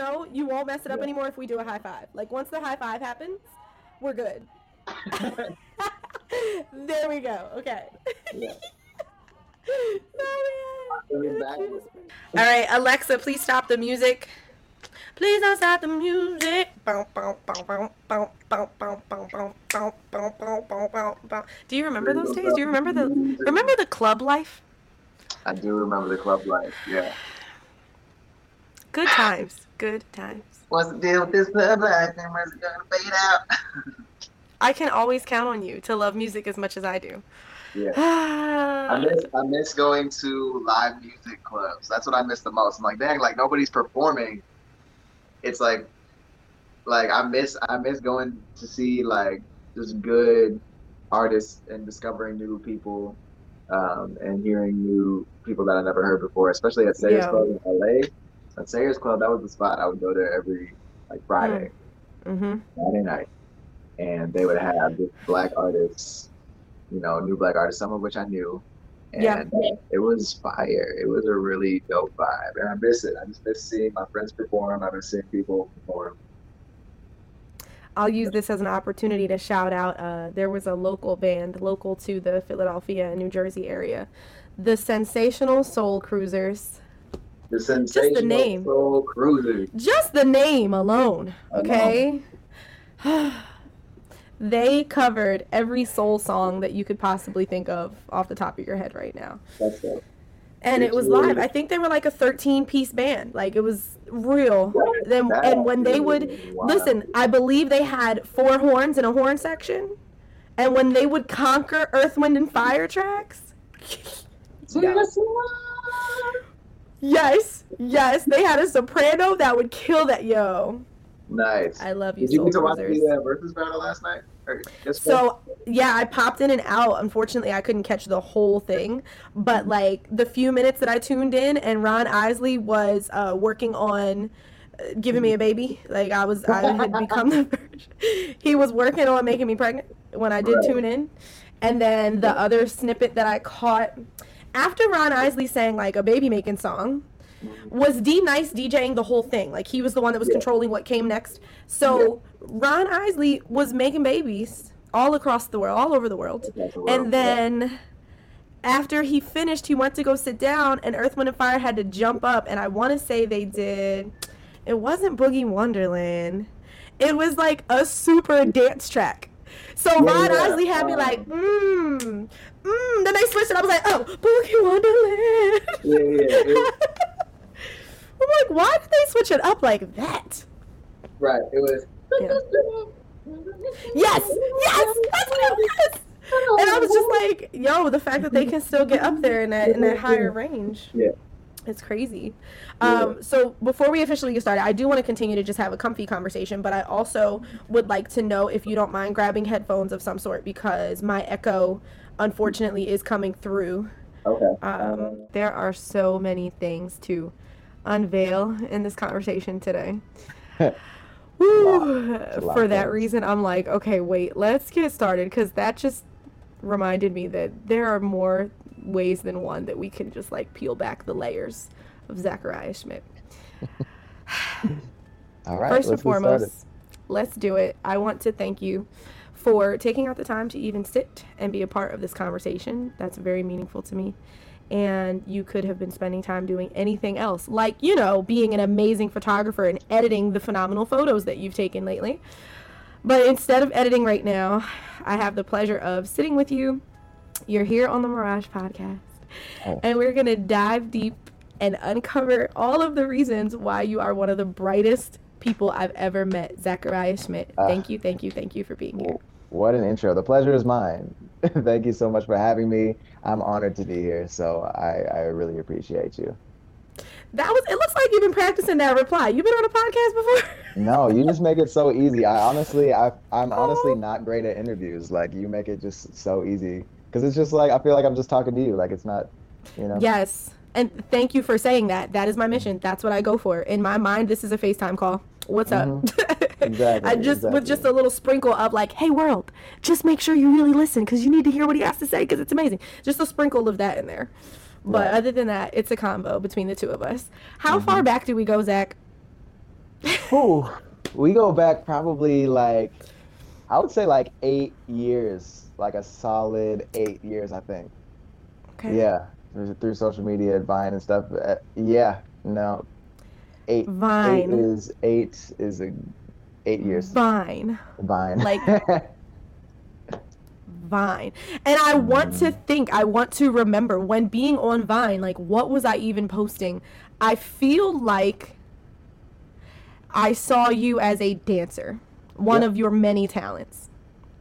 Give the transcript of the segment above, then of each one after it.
know you won't mess it up yeah. anymore if we do a high five. Like once the high five happens, we're good. there we go. Okay. Yeah. All right, Alexa, please stop the music. Please don't stop the music. Do you remember those days? Do you remember the remember the club life? I do remember the club life. Yeah. Good times. Good times. What's the deal with this club life? And where's it gonna fade out? I can always count on you to love music as much as I do. Yeah. I miss I miss going to live music clubs. That's what I miss the most. I'm like, dang, like nobody's performing. It's like like I miss I miss going to see like just good artists and discovering new people um, and hearing new people that I never heard before, especially at Sayers yeah. Club in LA. At Sayers Club, that was the spot I would go there every like Friday, mm-hmm. Friday night, and they would have black artists you know, new black artists, some of which I knew. And yeah. it was fire. It was a really dope vibe. And I miss it. I just miss seeing my friends perform. I miss seeing people perform. I'll use this as an opportunity to shout out. Uh, there was a local band, local to the Philadelphia, and New Jersey area, the Sensational Soul Cruisers. The Sensational Just the name. Soul Cruisers. Just the name alone, okay? They covered every soul song that you could possibly think of off the top of your head right now. That's it. And it's it was really live. I think they were like a 13 piece band. Like it was real. Then and when they would listen, I believe they had four horns in a horn section. And when they would conquer Earth, Wind, and Fire tracks, yes. yes, yes, they had a soprano that would kill that yo. Nice. I love you. Did you get to watch the uh, versus battle last night? So yeah, I popped in and out. Unfortunately, I couldn't catch the whole thing, but like the few minutes that I tuned in, and Ron Isley was uh, working on uh, giving me a baby. Like I was, I had become the virgin. He was working on making me pregnant when I did right. tune in, and then the other snippet that I caught after Ron Isley sang like a baby making song was D-Nice DJing the whole thing. Like he was the one that was yeah. controlling what came next. So yeah. Ron Isley was making babies all across the world, all over the world. The world. And then yeah. after he finished, he went to go sit down, and Earth, Wind, and Fire had to jump up. And I want to say they did. It wasn't Boogie Wonderland. It was like a super dance track. So Ron Isley had me like, mmm, mmm. Then they switched it. I was like, oh, Boogie Wonderland. Yeah, yeah. I'm like, why did they switch it up like that? Right. It was. Yeah. yes, yes, that's what it was. And I was just like, yo, the fact that they can still get up there in that in that higher range. Yeah. It's crazy. Um, so before we officially get started, I do want to continue to just have a comfy conversation, but I also would like to know if you don't mind grabbing headphones of some sort because my echo, unfortunately, is coming through. Okay. Um, there are so many things to unveil in this conversation today. Woo! For that reason, I'm like, okay, wait, let's get started because that just reminded me that there are more ways than one that we can just like peel back the layers of Zachariah Schmitt. All right. First and foremost, let's do it. I want to thank you for taking out the time to even sit and be a part of this conversation. That's very meaningful to me and you could have been spending time doing anything else, like, you know, being an amazing photographer and editing the phenomenal photos that you've taken lately. But instead of editing right now, I have the pleasure of sitting with you. You're here on the Mirage podcast, oh. and we're going to dive deep and uncover all of the reasons why you are one of the brightest people I've ever met, Zachariah Schmitt. Uh, thank you, thank you, thank you for being here. What an intro. The pleasure is mine. Thank you so much for having me. I'm honored to be here. So I, I really appreciate you. That was it looks like you've been practicing that reply. You've been on a podcast before? no, you just make it so easy. I honestly I I'm honestly oh. not great at interviews. Like you make it just so easy. Cuz it's just like I feel like I'm just talking to you. Like it's not, you know. Yes. And thank you for saying that. That is my mm-hmm. mission. That's what I go for. In my mind, this is a FaceTime call. What's mm-hmm. up? Exactly. I just exactly. with just a little sprinkle of like, "Hey world, just make sure you really listen cuz you need to hear what he has to say cuz it's amazing." Just a sprinkle of that in there. But right. other than that, it's a combo between the two of us. How mm-hmm. far back do we go, Zach? Ooh, we go back probably like, I would say like eight years, like a solid eight years, I think. Okay. Yeah, through, through social media, Vine and stuff. Uh, yeah, no, eight. Eight Vine. is eight is a eight years. Vine. Vine. Like- Vine. And I want to mm. think, I want to remember when being on Vine, like what was I even posting? I feel like I saw you as a dancer, one Yep. of your many talents.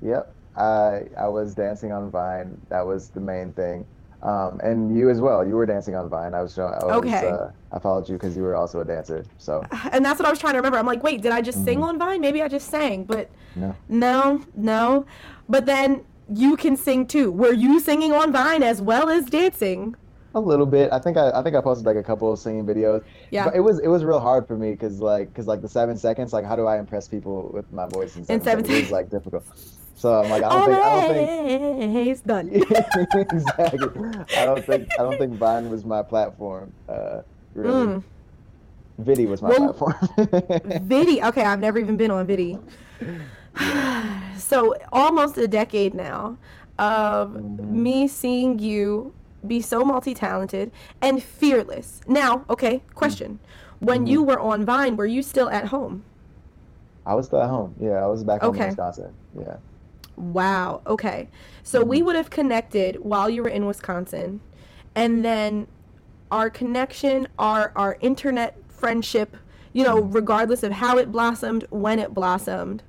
Yep. I I was dancing on Vine. That was the main thing. Um, and you as well. You were dancing on Vine. I was showing. I was, Okay. Uh, I followed you because you were also a dancer. So And that's what I was trying to remember. I'm like, wait, did I just sing Mhm. on Vine? Maybe I just sang, but no. no, no. But then you can sing too. Were you singing on Vine as well as dancing? A little bit. I think I, I think I posted like a couple of singing videos. Yeah. But it was it was real hard for me because like because like the seven seconds like how do I impress people with my voice in seven, seven seconds? It was like difficult. So I'm like I don't think I don't think Always done. exactly. I don't think I don't think Vine was my platform. Uh, really, Mm. Vidi was my Well, platform. Vidi. Okay, I've never even been on Vidi. so almost a decade now of Mhm. me seeing you be so multi-talented and fearless. Now, okay, question. When Mhm. you were on Vine, were you still at home? I was still at home. Yeah, I was back home Okay. in Wisconsin. Yeah. Wow. Okay. So we Mhm. would have connected while you were in Wisconsin, and then our connection, our our internet friendship, you know, regardless of how it blossomed, when it blossomed,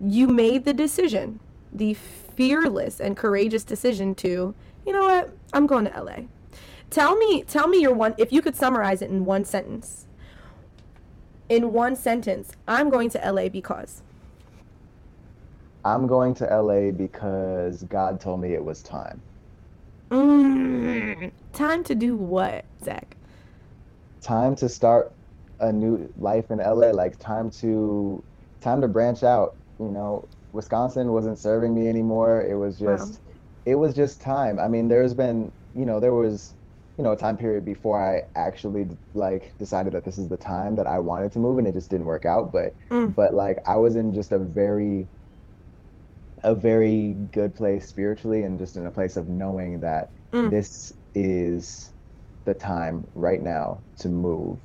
you made the decision, the fearless and courageous decision to, you know what, I'm going to LA. Tell me, tell me your one. If you could summarize it in one sentence. In one sentence, I'm going to LA because. I'm going to LA because God told me it was time. Mm, time to do what, Zach? Time to start a new life in LA. Like time to time to branch out. You know, Wisconsin wasn't serving me anymore. It was Wow. just it was just time. I mean, there's been, you know, there was, you know, a time period before I actually like decided that this is the time that I wanted to move and it just didn't work out, but Mm. but like I was in just a very a very good place spiritually and just in a place of knowing that Mm. this is the time right now to move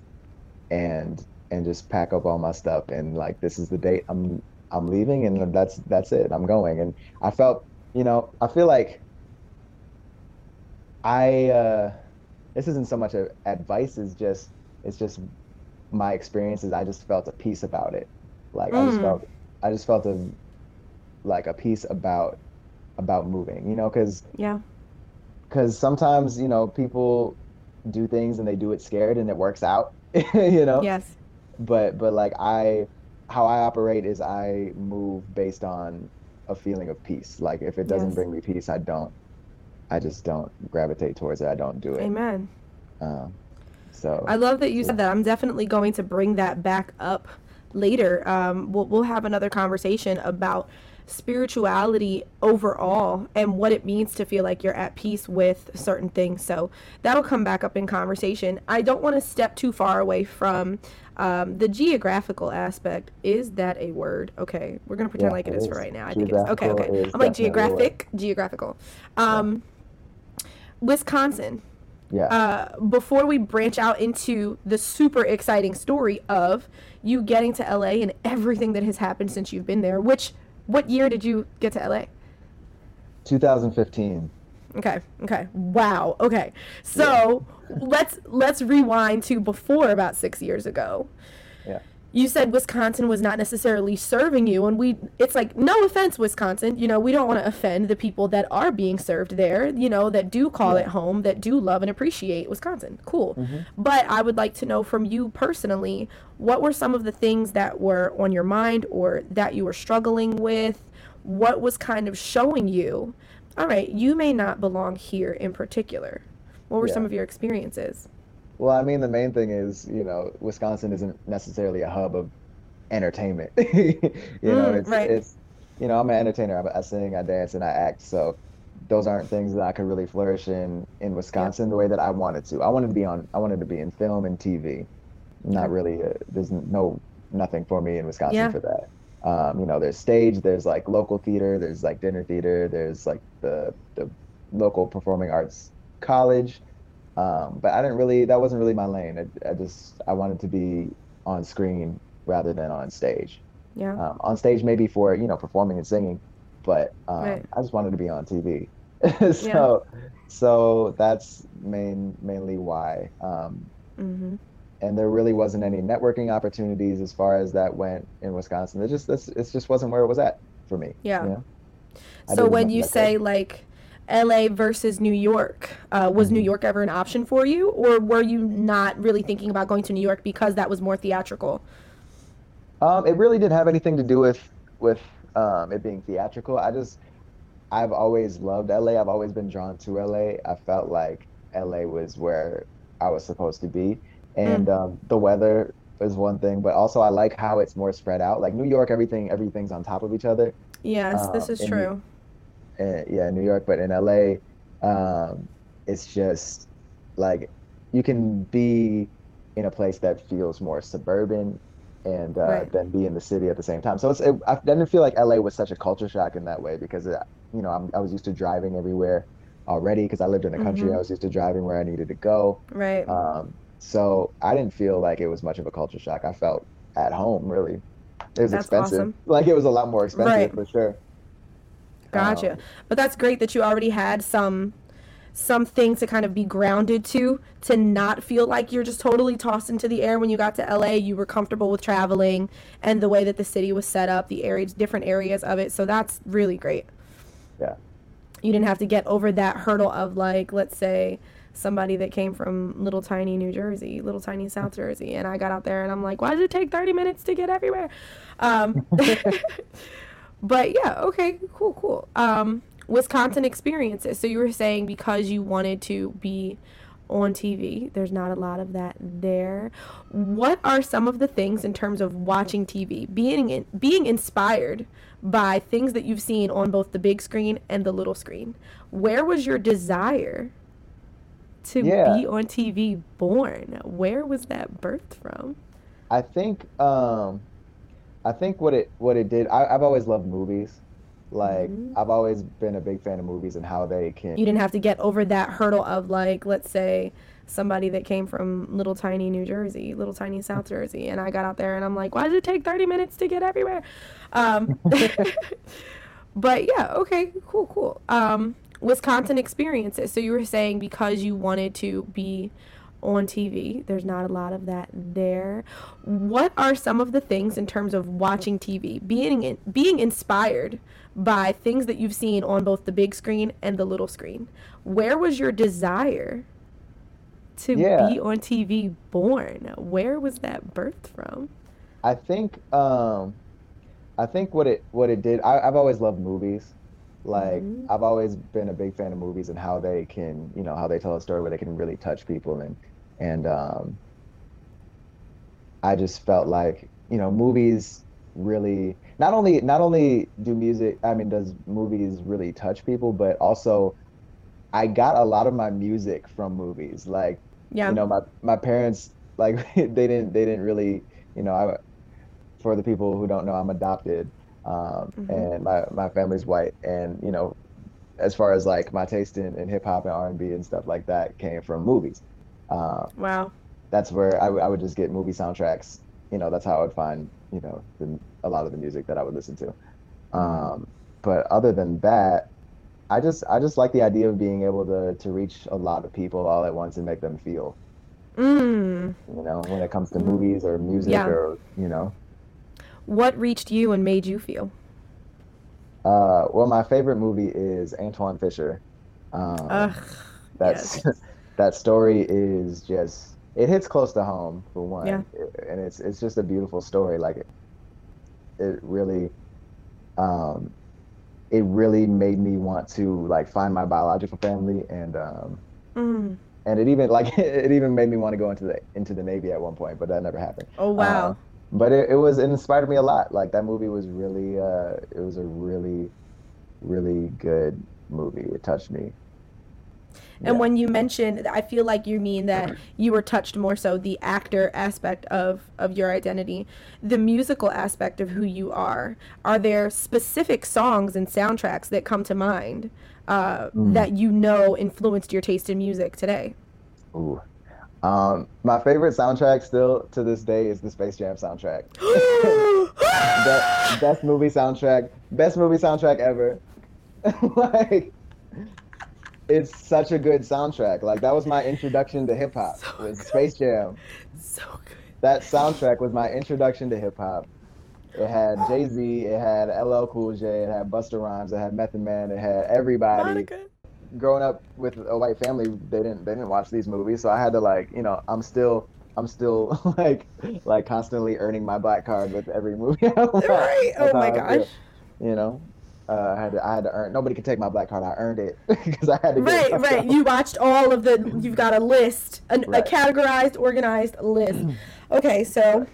and and just pack up all my stuff and like this is the date I'm I'm leaving and that's that's it. I'm going and I felt, you know, I feel like I uh this isn't so much a advice as just it's just my experiences. I just felt a peace about it. Like I just Mm. felt I just felt a like a piece about about moving, you know, because Yeah. because sometimes you know people do things and they do it scared and it works out, you know. Yes. But but like I, how I operate is I move based on a feeling of peace. Like if it doesn't Yes. bring me peace, I don't. I just don't gravitate towards it. I don't do it. Amen. Um, so I love that you said that. I'm definitely going to bring that back up later. Um, we'll, we'll have another conversation about spirituality overall and what it means to feel like you're at peace with certain things. So that'll come back up in conversation. I don't want to step too far away from um, the geographical aspect. Is that a word? Okay, we're gonna pretend Yeah, like it it is for right now. I think it is. Okay, okay. is I'm like definitely a word. geographic, geographical. Um, Wisconsin yeah. uh, before we branch out into the super exciting story of you getting to LA and everything that has happened since you've been there, which what year did you get to LA? 2015. Okay, okay. Wow. Okay. So let's let's rewind to before about six years ago. Yeah. You said Wisconsin was not necessarily serving you, and we it's like no offense, Wisconsin. You know, we don't want to offend the people that are being served there, you know, that do call Yeah. it home, that do love and appreciate Wisconsin. Cool. Mhm. But I would like to know from you personally, what were some of the things that were on your mind or that you were struggling with? What was kind of showing you, all right, you may not belong here in particular. What were Yeah. some of your experiences? Well, I mean, the main thing is, you know, Wisconsin isn't necessarily a hub of entertainment. you know, Mm, it's right. it's you know, I'm an entertainer. I, I sing, I dance, and I act. So those aren't things that I could really flourish in in Wisconsin the way that I wanted to. I wanted to be on. I wanted to be in film and TV. Not really. Uh, there's no nothing for me in Wisconsin Yeah. for that. Um, you know, there's stage, there's like local theater, there's like dinner theater, there's like the the local performing arts college. Um, but I didn't really, that wasn't really my lane. I, I just, I wanted to be on screen rather than on stage. Yeah. Um, on stage, maybe for, you know, performing and singing, but um, Right. I just wanted to be on TV. so, so that's main, mainly why. Um, Mm-hmm. and there really wasn't any networking opportunities as far as that went in Wisconsin. It just, this, it just wasn't where it was at for me. Yeah. you know? So when you say like LA versus New York, uh, was New Mhm. York ever an option for you, or were you not really thinking about going to New York because that was more theatrical? Um, it really didn't have anything to do with with um, it being theatrical. I just I've always loved LA. I've always been drawn to LA. I felt like LA was where I was supposed to be, and um, the weather is one thing, but also I like how it's more spread out. Like New York, everything everything's on top of each other. Yes, this Um, is in- true. Uh, yeah, New York, but in LA, um, it's just like you can be in a place that feels more suburban and uh, Right. then be in the city at the same time. So it's it, I didn't feel like LA was such a culture shock in that way because uh, you know I'm, I was used to driving everywhere already because I lived in the country. Mhm. I was used to driving where I needed to go. Right. Um, so I didn't feel like it was much of a culture shock. I felt at home really. It was That's expensive. awesome. Like it was a lot more expensive Right. for sure. Gotcha. Um, But that's great that you already had some something to kind of be grounded to to not feel like you're just totally tossed into the air when you got to LA you were comfortable with traveling and the way that the city was set up the areas different areas of it so that's really great Yeah. you didn't have to get over that hurdle of like let's say somebody that came from little tiny New Jersey, little tiny South Jersey, and I got out there and I'm like, why does it take 30 minutes to get everywhere? Um, but yeah, okay, cool, cool. Um, Wisconsin experiences. So you were saying because you wanted to be on TV, there's not a lot of that there. What are some of the things in terms of watching TV, being in, being inspired by things that you've seen on both the big screen and the little screen? Where was your desire to Yeah. be on TV born? Where was that birthed from? I think um I think what it what it did I, I've always loved movies. Like Mhm. I've always been a big fan of movies and how they can You didn't have to get over that hurdle of like, let's say somebody that came from little tiny New Jersey, little tiny South Jersey, and I got out there and I'm like, why does it take 30 minutes to get everywhere? Um, but yeah, okay, cool, cool. Um, Wisconsin experiences. So you were saying because you wanted to be on TV, there's not a lot of that there. What are some of the things in terms of watching TV, being in, being inspired by things that you've seen on both the big screen and the little screen? Where was your desire to Yeah. be on TV born? Where was that birthed from? I think um I think what it what it did I, I've always loved movies. Like Mhm. I've always been a big fan of movies and how they can, you know, how they tell a story where they can really touch people and and um I just felt like, you know, movies really not only not only do music I mean does movies really touch people, but also I got a lot of my music from movies. Like Yeah. you know my my parents like they didn't they didn't really you know I for the people who don't know I'm adopted um Mhm. and my my family's white and you know as far as like my taste in, in hip hop and R&B and stuff like that came from movies uh, wow. that's where I, w- I would just get movie soundtracks you know that's how I would find you know the, a lot of the music that I would listen to um but other than that I just I just like the idea of being able to to reach a lot of people all at once and make them feel Mm. you know, when it comes to movies or music Yeah. or, you know. What reached you and made you feel? Uh, well, my favorite movie is Antwone Fisher. Um, Ugh. that's yes. that story is just it hits close to home for one, Yeah. and it's it's just a beautiful story. Like it, it really, um, it really made me want to like find my biological family and um, Mm. and it even like it even made me want to go into the into the Navy at one point, but that never happened. Oh wow. Uh, but it, it was it inspired me a lot. Like that movie was really uh it was a really really good movie. It touched me. And when you mentioned, I feel like you mean that you were touched more so the actor aspect of of your identity, the musical aspect of who you are. Are there specific songs and soundtracks that come to mind uh, Mm. that you know influenced your taste in music today? Ooh. Um, my favorite soundtrack still to this day is the Space Jam soundtrack. Be- best movie soundtrack, best movie soundtrack ever. like, it's such a good soundtrack. Like that was my introduction to hip hop. So was. Space Jam. so good. That soundtrack was my introduction to hip hop. It had Jay Z, it had LL Cool J, it had Busta Rhymes, it had Method Man, it had everybody Monica. growing up with a white family, they didn't they didn't watch these movies, so I had to like you know I'm still I'm still like like constantly earning my black card with every movie. I watch. Right. Oh my feel, gosh. You know, uh, I had to I had to earn. Nobody could take my black card. I earned it because I had to. Get Right, it right. You watched all of the. You've got a list, an, Right. a categorized, organized list. Okay, so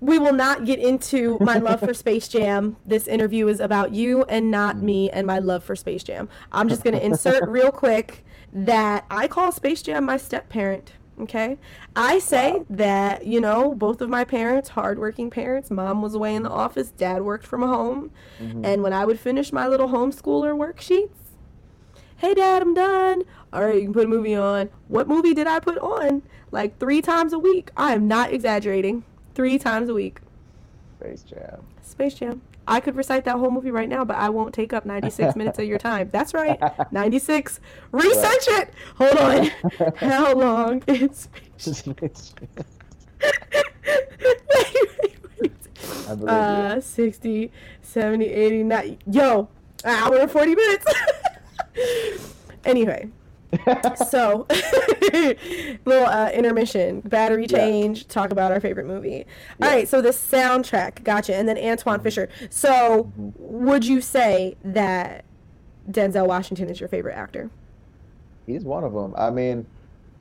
we will not get into my love for Space Jam. This interview is about you and not me and my love for Space Jam. I'm just going to insert real quick that I call Space Jam my step parent. Okay. I say Wow. that, you know, both of my parents, hardworking parents, mom was away in the office, dad worked from home. Mhm. And when I would finish my little homeschooler worksheets, hey dad, I'm done. All right, you can put a movie on. What movie did I put on? Like three times a week. I am not exaggerating. Three times a week. Space Jam. Space Jam. I could recite that whole movie right now, but I won't take up 96 minutes of your time. That's right. 96. Research it. Hold on. How long is Space Space Jam. Jam? wait, wait, wait. I believe Uh, 60, 70, 80, 90. Yo, hour and 40 minutes. anyway. So little uh, intermission, battery Yeah. change, talk about our favorite movie. All Yeah. right, so the soundtrack, gotcha. And then Antwone Fisher. So, would you say that Denzel Washington is your favorite actor? He's one of them. I mean,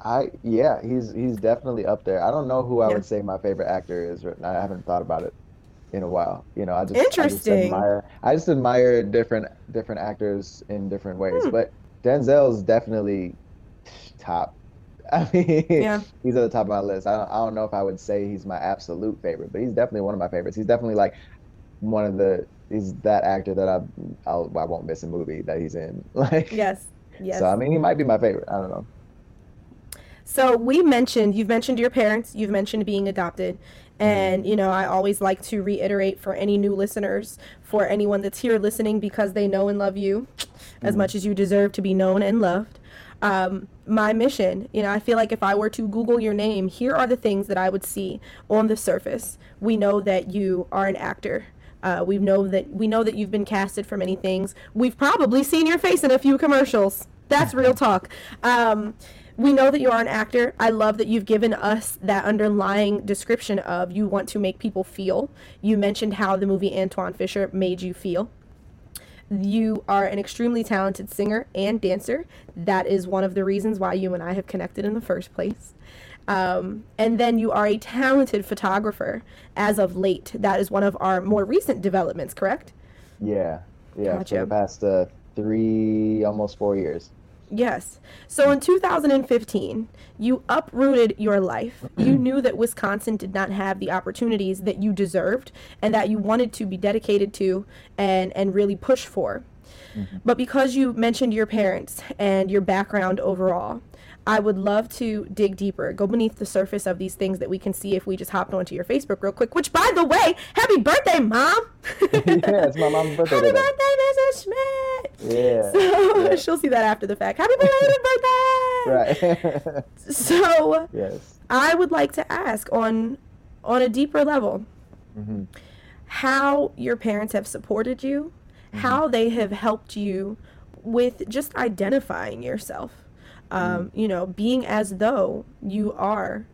I yeah, he's he's definitely up there. I don't know who I Yeah. would say my favorite actor is. I haven't thought about it in a while. You know, I just I just Interesting. admire I just admire different different actors in different ways. Hmm. But Denzel's definitely top. I mean, Yeah. he's at the top of my list. I don't, I don't know if I would say he's my absolute favorite, but he's definitely one of my favorites. He's definitely like one of the he's that actor that I I'll, I won't miss a movie that he's in. Like Yes. Yes. so I mean, he might be my favorite. I don't know. So we mentioned you've mentioned your parents, you've mentioned being adopted, mm-hmm. and you know I always like to reiterate for any new listeners, for anyone that's here listening because they know and love you as much as you deserve to be known and loved. Um, my mission, you know, I feel like if I were to Google your name, here are the things that I would see on the surface. We know that you are an actor. Uh, we know that we know that you've been casted for many things. We've probably seen your face in a few commercials. That's real talk. Um, we know that you are an actor. I love that you've given us that underlying description of you want to make people feel. You mentioned how the movie Antwone Fisher made you feel. You are an extremely talented singer and dancer. That is one of the reasons why you and I have connected in the first place. Um, and then you are a talented photographer as of late. That is one of our more recent developments, correct? Yeah, yeah. For Gotcha. the past uh, three, almost four years. Yes. So in 2015, you uprooted your life. You knew that Wisconsin did not have the opportunities that you deserved and that you wanted to be dedicated to and, and really push for. Mm-hmm. But because you mentioned your parents and your background overall, I would love to dig deeper, go beneath the surface of these things that we can see if we just hopped onto your Facebook real quick. Which, by the way, happy birthday, mom! yeah, it's my mom's birthday Happy today. birthday, Mrs. Schmitt! Yeah. So yeah. she'll see that after the fact. Happy belated birthday! Right. So yes. I would like to ask on on a deeper level hmm how your parents have supported you, how they have helped you with just identifying yourself. Um, You know, being as though you are.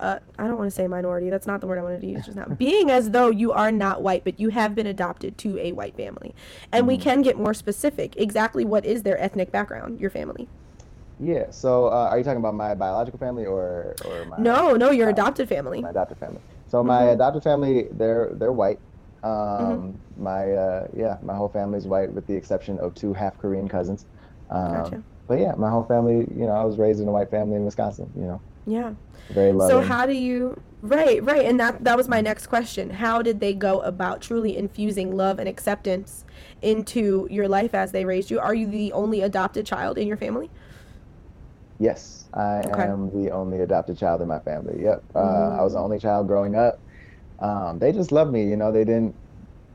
Uh, I don't want to say minority. That's not the word I wanted to use just now. being as though you are not white, but you have been adopted to a white family, and we Mhm. can get more specific. Exactly what is their ethnic background? Your family? Yeah. So, uh, are you talking about my biological family or or my No, no, your uh, adopted family. my adopted family? So my Mhm. adopted family, they're they're white. Mm-hmm. Um, My uh, yeah, my whole family's white with the exception of two half Korean cousins. Um, Gotcha. But yeah, my whole family, you know, I was raised in a white family in Wisconsin, you know. Yeah. Very loving. So how do you right, right, and that that was my next question. How did they go about truly infusing love and acceptance into your life as they raised you? Are you the only adopted child in your family? Yes, I Okay. am the only adopted child in my family. Yep. Uh, Mm. I was the only child growing up. Um, they just loved me, you know, they didn't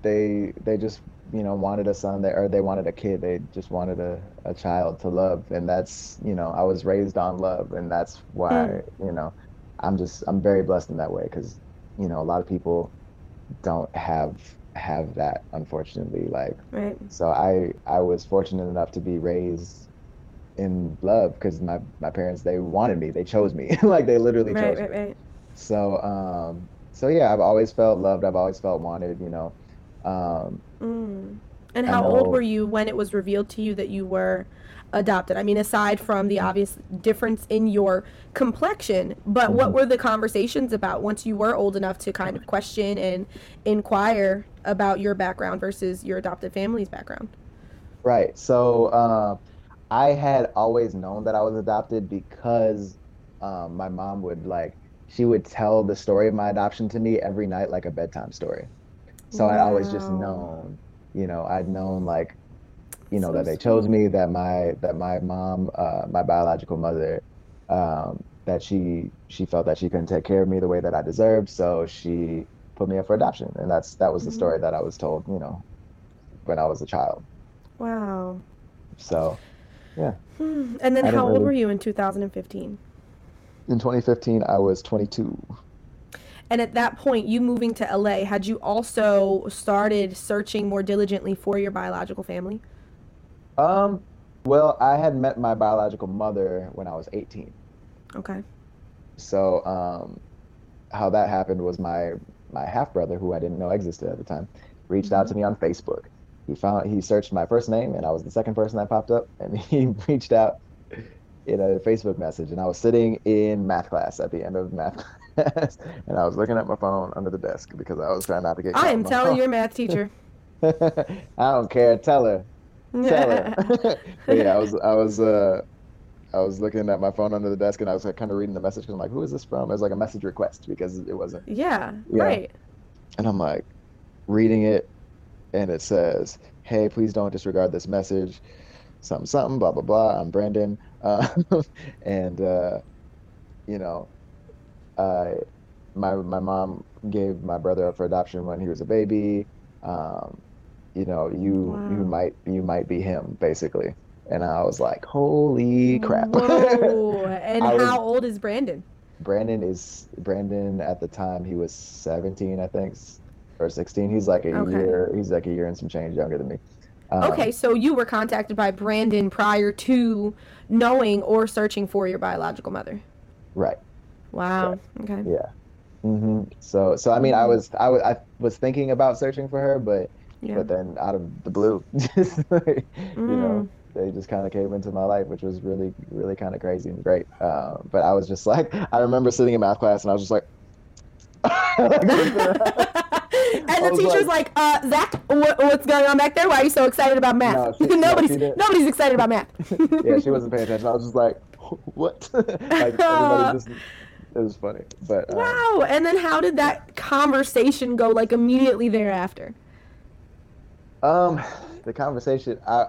they they just, you know, wanted a son they, or they wanted a kid. They just wanted a, a child to love. And that's, you know, I was raised on love and that's why, you know, I'm just I'm very blessed in that way because, you know, a lot of people don't have have that unfortunately. Like Right. so I I was fortunate enough to be raised in love because my my parents they wanted me they chose me like they literally Right, chose right, me right. so um so yeah I've always felt loved I've always felt wanted you know um Mm. And how old were you when it was revealed to you that you were adopted? I mean, aside from the obvious difference in your complexion, but what Mhm. were the conversations about once you were old enough to kind of question and inquire about your background versus your adopted family's background? right so um I had always known that I was adopted because um my mom would like she would tell the story of my adoption to me every night like a bedtime story so I'd always just known you know I'd known like you know So that they chose me that my that my mom uh my biological mother um that she she felt that she couldn't take care of me the way that I deserved so she put me up for adoption and that's that was the Mhm. story that I was told you know when I was a child Wow. so Hmm. And then I how old really- were you in 2015? in 2015 I was 22 And at that point, you moving to LA, had you also started searching more diligently for your biological family? um well I had met my biological mother when I was 18 Okay. So um, how that happened was my my half brother, who I didn't know existed at the time, reached out to me on Facebook. He found he searched my first name, and I was the second person that popped up, and he reached out in a Facebook message. And I was sitting in math class at the end of math and I was looking at my phone under the desk because I was trying not to get. I am telling your math teacher. I don't care. Tell her. Tell her. but yeah, I was I was uh I was looking at my phone under the desk and I was like, kind of reading the message because I'm like, who is this from? It was like a message request because it wasn't. yeah, Yeah. right. And I'm like, reading it, and it says, "Hey, please don't disregard this message." Something, something, blah blah blah. I'm Brandon, uh, and uh, you know, uh, my my mom gave my brother up for adoption when he was a baby. Um, you know, you you might you might be him basically. And I was like, holy crap. Whoa. And I was- how old is Brandon? Brandon is Brandon at the time he was 17 I think or 16 he's like a Okay. year he's like a year and some change younger than me um, Okay, so you were contacted by Brandon prior to knowing or searching for your biological mother. right Wow. Okay. yeah hmm so so I mean I Mhm. was I was I was thinking about searching for her but Yeah. but then out of the blue just like, you know Mm. they just kind of came into my life which was really really kind of crazy and great uh, but I was just like I remember sitting in math class and I was just like and the teacher's like, uh, Zach, what, what's going on back there? Why are you so excited about math? No, she- nobody's didn't. nobody's excited about math. yeah, she wasn't paying attention. I was just like, what? like everybody just it was funny. But um, Wow. And then how did that conversation go? Like immediately thereafter. um the conversation I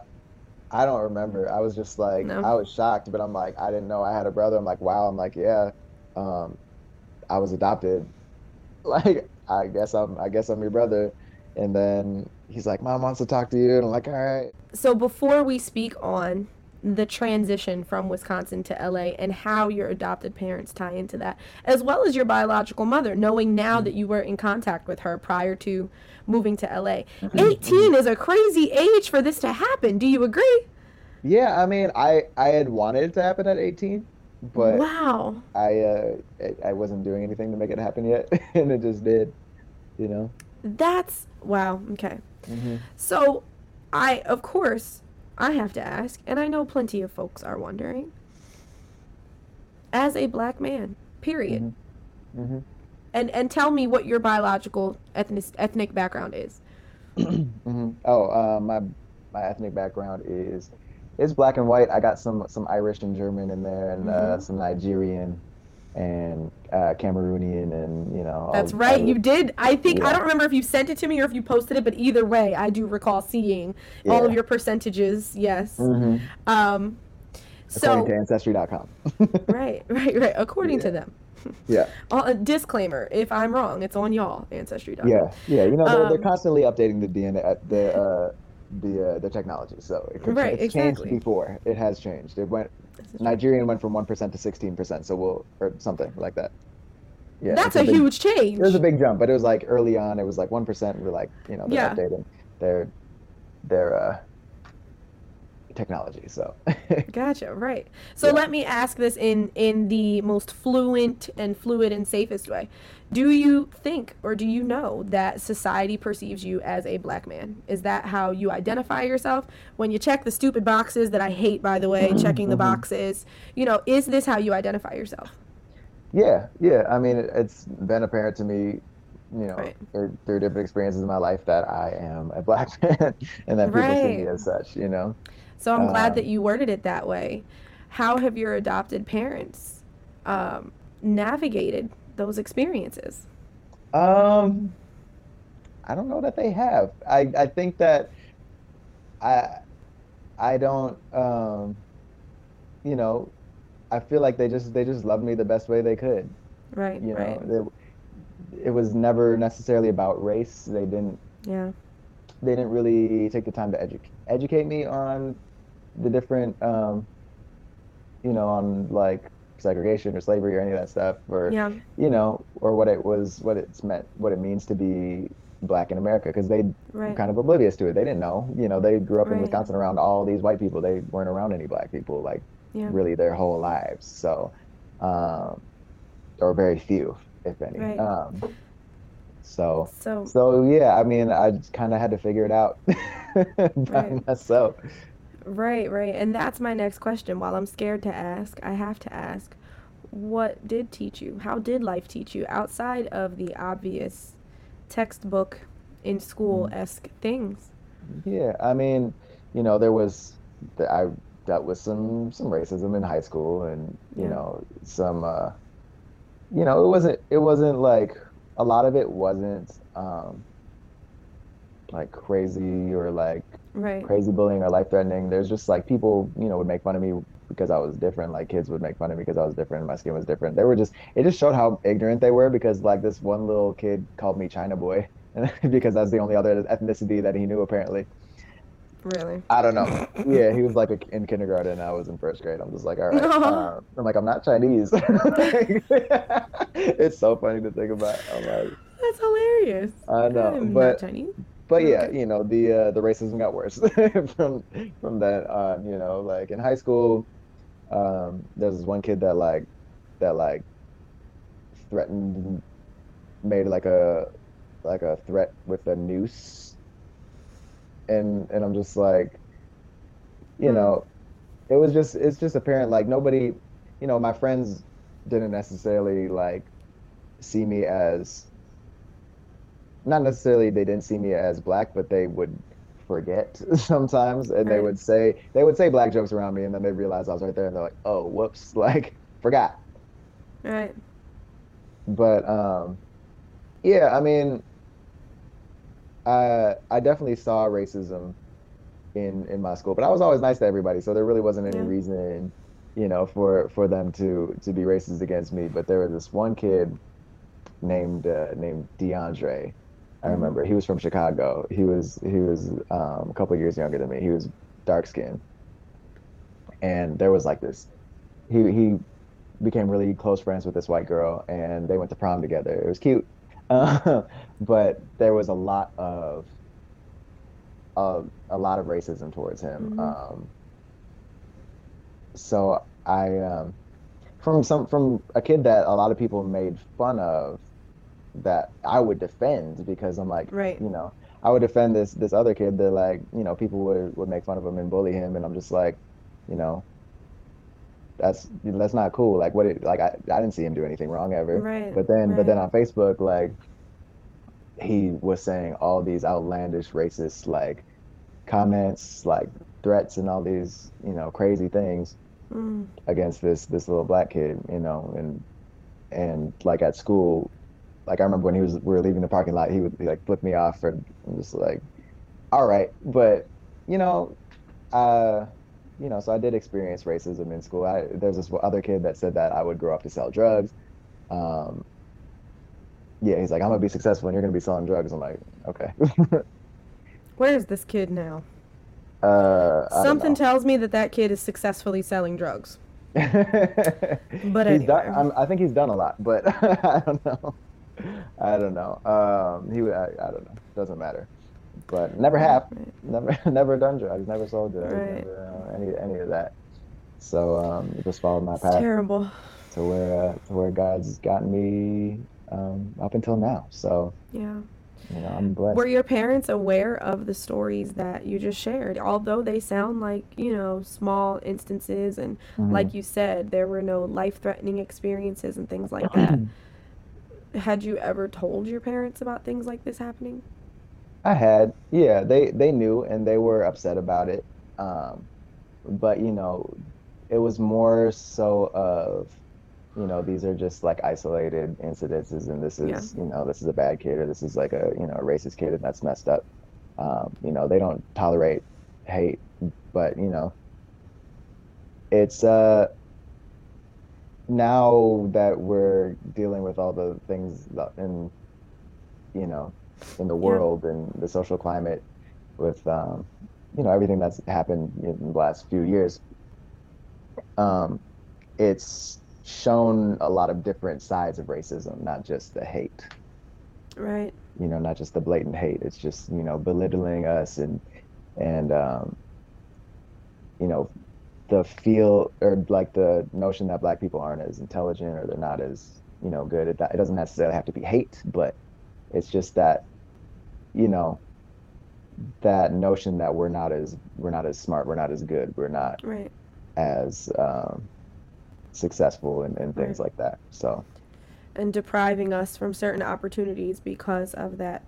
I don't remember. I was just like No. I was shocked, but I'm like I didn't know I had a brother. I'm like, wow, I'm like, yeah. Um I was adopted. Like I guess I'm I guess I'm your brother. And then he's like, Mom wants to talk to you and I'm like, all right. So before we speak on the transition from Wisconsin to LA and how your adopted parents tie into that, as well as your biological mother, knowing now that you were in contact with her prior to moving to LA. 18 is a crazy age for this to happen. Do you agree? Yeah, I mean I I had wanted it to happen at 18, but wow. I uh I, wasn't doing anything to make it happen yet, and it just did, you know. That's wow. Okay. hmm So, I, of course, I have to ask, and I know plenty of folks are wondering, as a black man, period, hmm and and tell me what your biological ethnic ethnic background is. hmm Oh, uh, my my ethnic background is it's black and white. I got some some Irish and German in there, and uh, Mhm. some Nigerian, and uh, Cameroonian, and you know. That's right. all- You did. I think I don't remember if you sent it to me or if you posted it, but either way, I do recall seeing all of your percentages. Yes. Mhm. Um. So According to Ancestry.com. right, right, right. According to them. yeah, Uh, a disclaimer: If I'm wrong, it's on y'all. Ancestry.com. yeah, yeah. You know, they're, they're Um, constantly updating the DNA, the uh, the uh, the technology. So it could, Right, it's exactly. changed before. It has changed. It went Nigerian went from one percent to sixteen percent. So we'll or something like that. Yeah, That's it's a big- huge change. It was a big jump, but it was like early on. It was like one percent. We're like, you know, they're Yeah. updating their their uh, technology. So Gotcha. Right. So Yeah. let me ask this in in the most fluent and fluid and safest way. Do you think or do you know that society perceives you as a black man? Is that how you identify yourself when you check the stupid boxes that I hate by the way, checking the mhm. boxes? You know, is this how you identify yourself? yeah, yeah. I mean, it, it's been apparent to me, you know, Right. through, through different experiences in my life that I am a black man, and that people see me as such. You know. So I'm glad Um, that you worded it that way. How have your adopted parents um, navigated those experiences? Um, I don't know that they have. I I think that I I don't um you know I feel like they just they just loved me the best way they could. Right. You right. know, it, it was never necessarily about race. They didn't Yeah. they didn't really take the time to educate educate me on the different um you know on like segregation or slavery or any of that stuff or Yeah. you know, or what it was, what it's meant, what it means to be black in America, because they were Right. kind of oblivious to it. They didn't know, you know, they grew up in Wisconsin around all these white people. They weren't around any black people, like Yeah. really their whole lives. So, um, or very few, if any. Right. Um, so, So so yeah, I mean, I just kind of had to figure it out by Right. myself. Right, right. And that's my next question. While I'm scared to ask, I have to ask what did teach you? How did life teach you outside of the obvious textbook in school esque things? Yeah, I mean, you know, there was I dealt with some some racism in high school, and you Yeah. know, some uh, you know, it wasn't it wasn't like a lot of it wasn't um, like crazy or like Right. crazy bullying or life threatening. There's just like people, you know, would make fun of me because I was different. Like kids would make fun of me because I was different. My skin was different. They were just, it just showed how ignorant they were because like this one little kid called me China boy because that's the only other ethnicity that he knew apparently. Really? I don't know. Yeah, he was like a, in kindergarten and I was in first grade. I'm just like, all right. Uh, I'm like, I'm not Chinese. it's so funny to think about. I'm like, That's hilarious. I know, I'm but- not Chinese. But yeah, you know, the uh, the racism got worse from from that on. You know, like in high school, um, there's this one kid that like that like threatened, made like a like a threat with a noose, and and I'm just like, you Hmm. know, it was just it's just apparent like nobody, you know, my friends didn't necessarily like see me as not necessarily they didn't see me as black, but they would forget sometimes, and they would say they would say black jokes around me, and then they realize I was right there, and they're like, "Oh, whoops!" Like forgot. Right. But um, yeah, I mean, I I definitely saw racism in in my school, but I was always nice to everybody, so there really wasn't any Yeah. reason, you know, for for them to to be racist against me. But there was this one kid named uh, named DeAndre. I remember he was from Chicago. He was he was um, a couple years younger than me. He was dark skinned, and there was like this. He he became really close friends with this white girl, and they went to prom together. It was cute, uh, but there was a lot of of a lot of racism towards him. Mhm. Um, so I um, from some from a kid that a lot of people made fun of that I would defend because I'm like, Right. you know, I would defend this this other kid that like, you know, people would would make fun of him and bully him, and I'm just like, you know, that's that's not cool. Like what it like I I didn't see him do anything wrong ever. Right. But then but then on Facebook like he was saying all these outlandish racist like comments like threats and all these you know crazy things Mm. against this this little black kid, you know, and and like at school, like I remember when he was we were leaving the parking lot, he would he, like flip me off and I'm just like, all right, but you know, uh, you know, so I did experience racism in school. I, there's this other kid that said that I would grow up to sell drugs. Um, yeah, he's like, I'm gonna be successful and you're gonna be selling drugs. I'm like, okay. Where is this kid now? uh, Something tells me that that kid is successfully selling drugs. But he's done. I'm, I think he's done a lot, but I don't know. I don't know. Um, he, I, I don't know. Doesn't matter. But never have. Never, never done drugs. Never sold drugs. Right. Never, uh, any, any of that. So um, just followed my It's path terrible. to where, uh, to where God's gotten me um, up until now. So Yeah. you know, I'm blessed. Were your parents aware of the stories that you just shared? Although they sound like, you know, small instances and Mhm. like you said, there were no life-threatening experiences and things like that. Had you ever told your parents about things like this happening? I had, yeah, they they knew and they were upset about it. Um, but you know, it was more so of, you know, these are just like isolated incidences, and this is, you know, this is a bad kid, or this is like a, you know, a racist kid, and that's messed up. Um, you know, they don't tolerate hate, but you know, it's uh now that we're dealing with all the things that in, you know, in the world and the social climate with um, you know everything that's happened in the last few years um, it's shown a lot of different sides of racism not just the hate. Right. you know not just the blatant hate. It's just you know belittling us and and um, you know the feel or like the notion that black people aren't as intelligent or they're not as you know good it, it doesn't necessarily have to be hate but it's just that you know that notion that we're not as we're not as smart we're not as good we're not Right. as um, successful and, and things Right. like that so And depriving us from certain opportunities because of that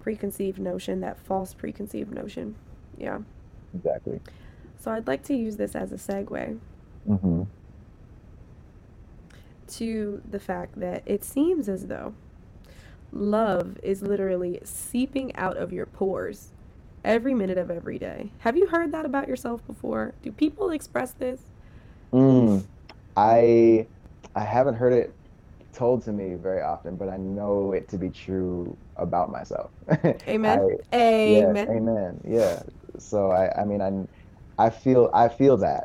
preconceived notion, that false preconceived notion. Yeah. exactly So I'd like to use this as a segue hmm to the fact that it seems as though love is literally seeping out of your pores every minute of every day. Have you heard that about yourself before? Do people express this? mm, i i haven't heard it told to me very often but i know it to be true about myself Amen. I- Amen. Yes, amen. Yeah. So I, I mean, I, I feel, I feel that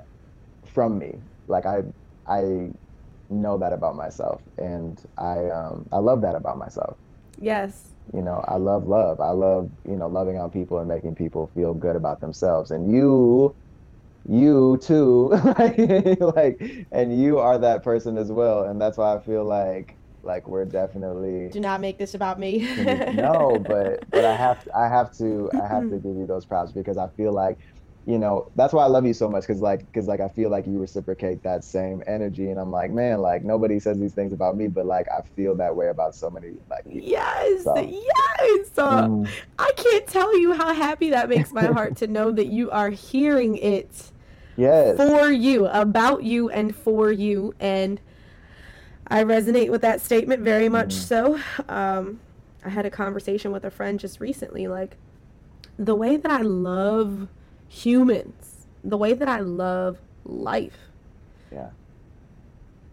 from me. Like I, I know that about myself, and I, um, I love that about myself. Yes. You know, I love love. I love, you know, loving on people and making people feel good about themselves. And you, you too, like, and you are that person as well. And that's why I feel like, like we're definitely Do not make this about me. no, but but I have to, I have to I have to give you those props because I feel like, you know, that's why I love you so much because like because like I feel like you reciprocate that same energy and I'm like man like nobody says these things about me but like I feel that way about so many like people. Yes, So- yes. Uh, Mm, I can't tell you how happy that makes my heart to know that you are hearing it yes. for you, about you, and for you. And I resonate with that statement very much Mhm. so. Um, I had a conversation with a friend just recently. Like, the way that I love humans, the way that I love life, Yeah.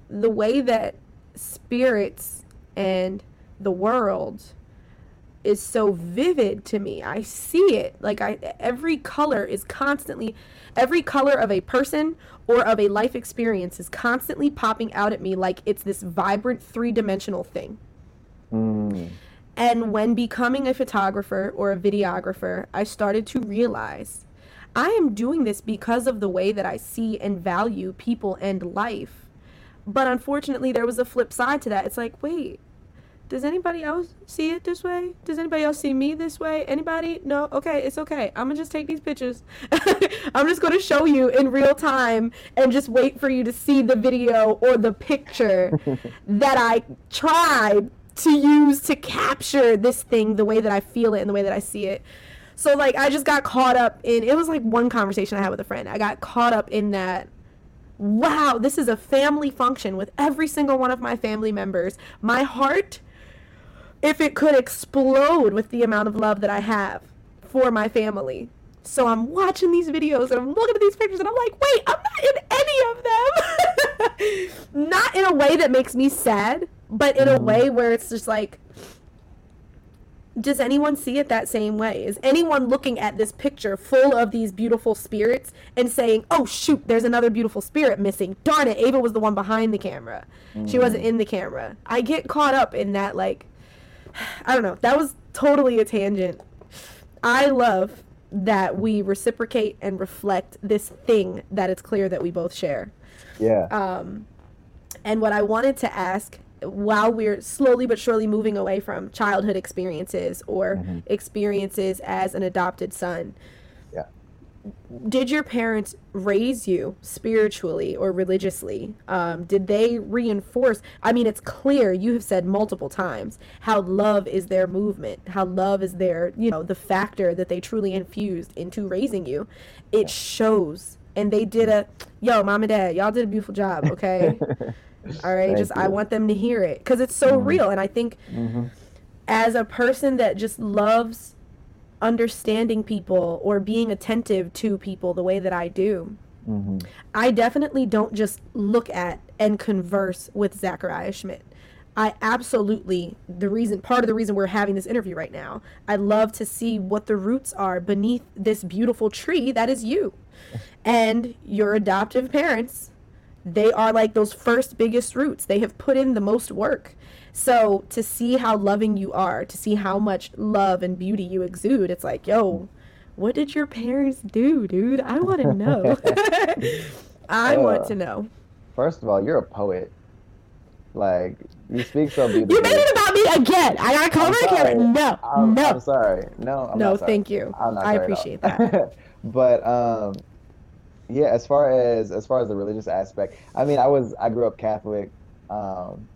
the way that spirits and the world is so vivid to me. I see it. Like I every color is constantly every color of a person or of a life experience is constantly popping out at me like it's this vibrant three-dimensional thing. Mm, And when becoming a photographer or a videographer, I started to realize I am doing this because of the way that I see and value people and life. But unfortunately, there was a flip side to that. It's like, wait, does anybody else see it this way? Does anybody else see me this way? Anybody? No? Okay, it's okay. I'm gonna just take these pictures. I'm just gonna show you in real time and just wait for you to see the video or the picture that I tried to use to capture this thing the way that I feel it and the way that I see it. So like I just got caught up in it was like one conversation I had with a friend. I got caught up in that wow, this is a family function with every single one of my family members. My heart if it could explode with the amount of love that I have for my family. So I'm watching these videos and I'm looking at these pictures and I'm like, wait, I'm not in any of them. not in a way that makes me sad, but in a mm. way where it's just like, does anyone see it that same way? Is anyone looking at this picture full of these beautiful spirits and saying, oh, shoot, there's another beautiful spirit missing? Darn it, Ava was the one behind the camera. Mm. She wasn't in the camera. I get caught up in that, like, I don't know. That was totally a tangent. I love that we reciprocate and reflect this thing that it's clear that we both share. Yeah. Um, and what I wanted to ask while we're slowly but surely moving away from childhood experiences or mm-hmm. experiences as an adopted son, did your parents raise you spiritually or religiously? Um, did they reinforce? I mean, it's clear you have said multiple times how love is their movement, how love is their, you know, the factor that they truly infused into raising you. It shows. And they did a, yo, mom and dad, y'all did a beautiful job, okay? All right, Thank just you. I want them to hear it because it's so mm-hmm. real. And I think mm-hmm. as a person that just loves understanding people or being attentive to people the way that I do. Mm-hmm. I definitely don't just look at and converse with Zachariah Schmitt. I absolutely the reason part of the reason we're having this interview right now. I love to see what the roots are beneath this beautiful tree that is you. And your adoptive parents, they are like those first biggest roots. They have put in the most work. So to see how loving you are, to see how much love and beauty you exude, it's like, yo, what did your parents do, dude? I want to know. I uh, want to know. First of all, you're a poet. Like you speak so beautifully. You made it about me again. I got cover again. No, I'm, no. I'm sorry. No, I'm no. Thank you. i appreciate that. but um, yeah, as far as as far as the religious aspect, I mean, I was I grew up Catholic. Um,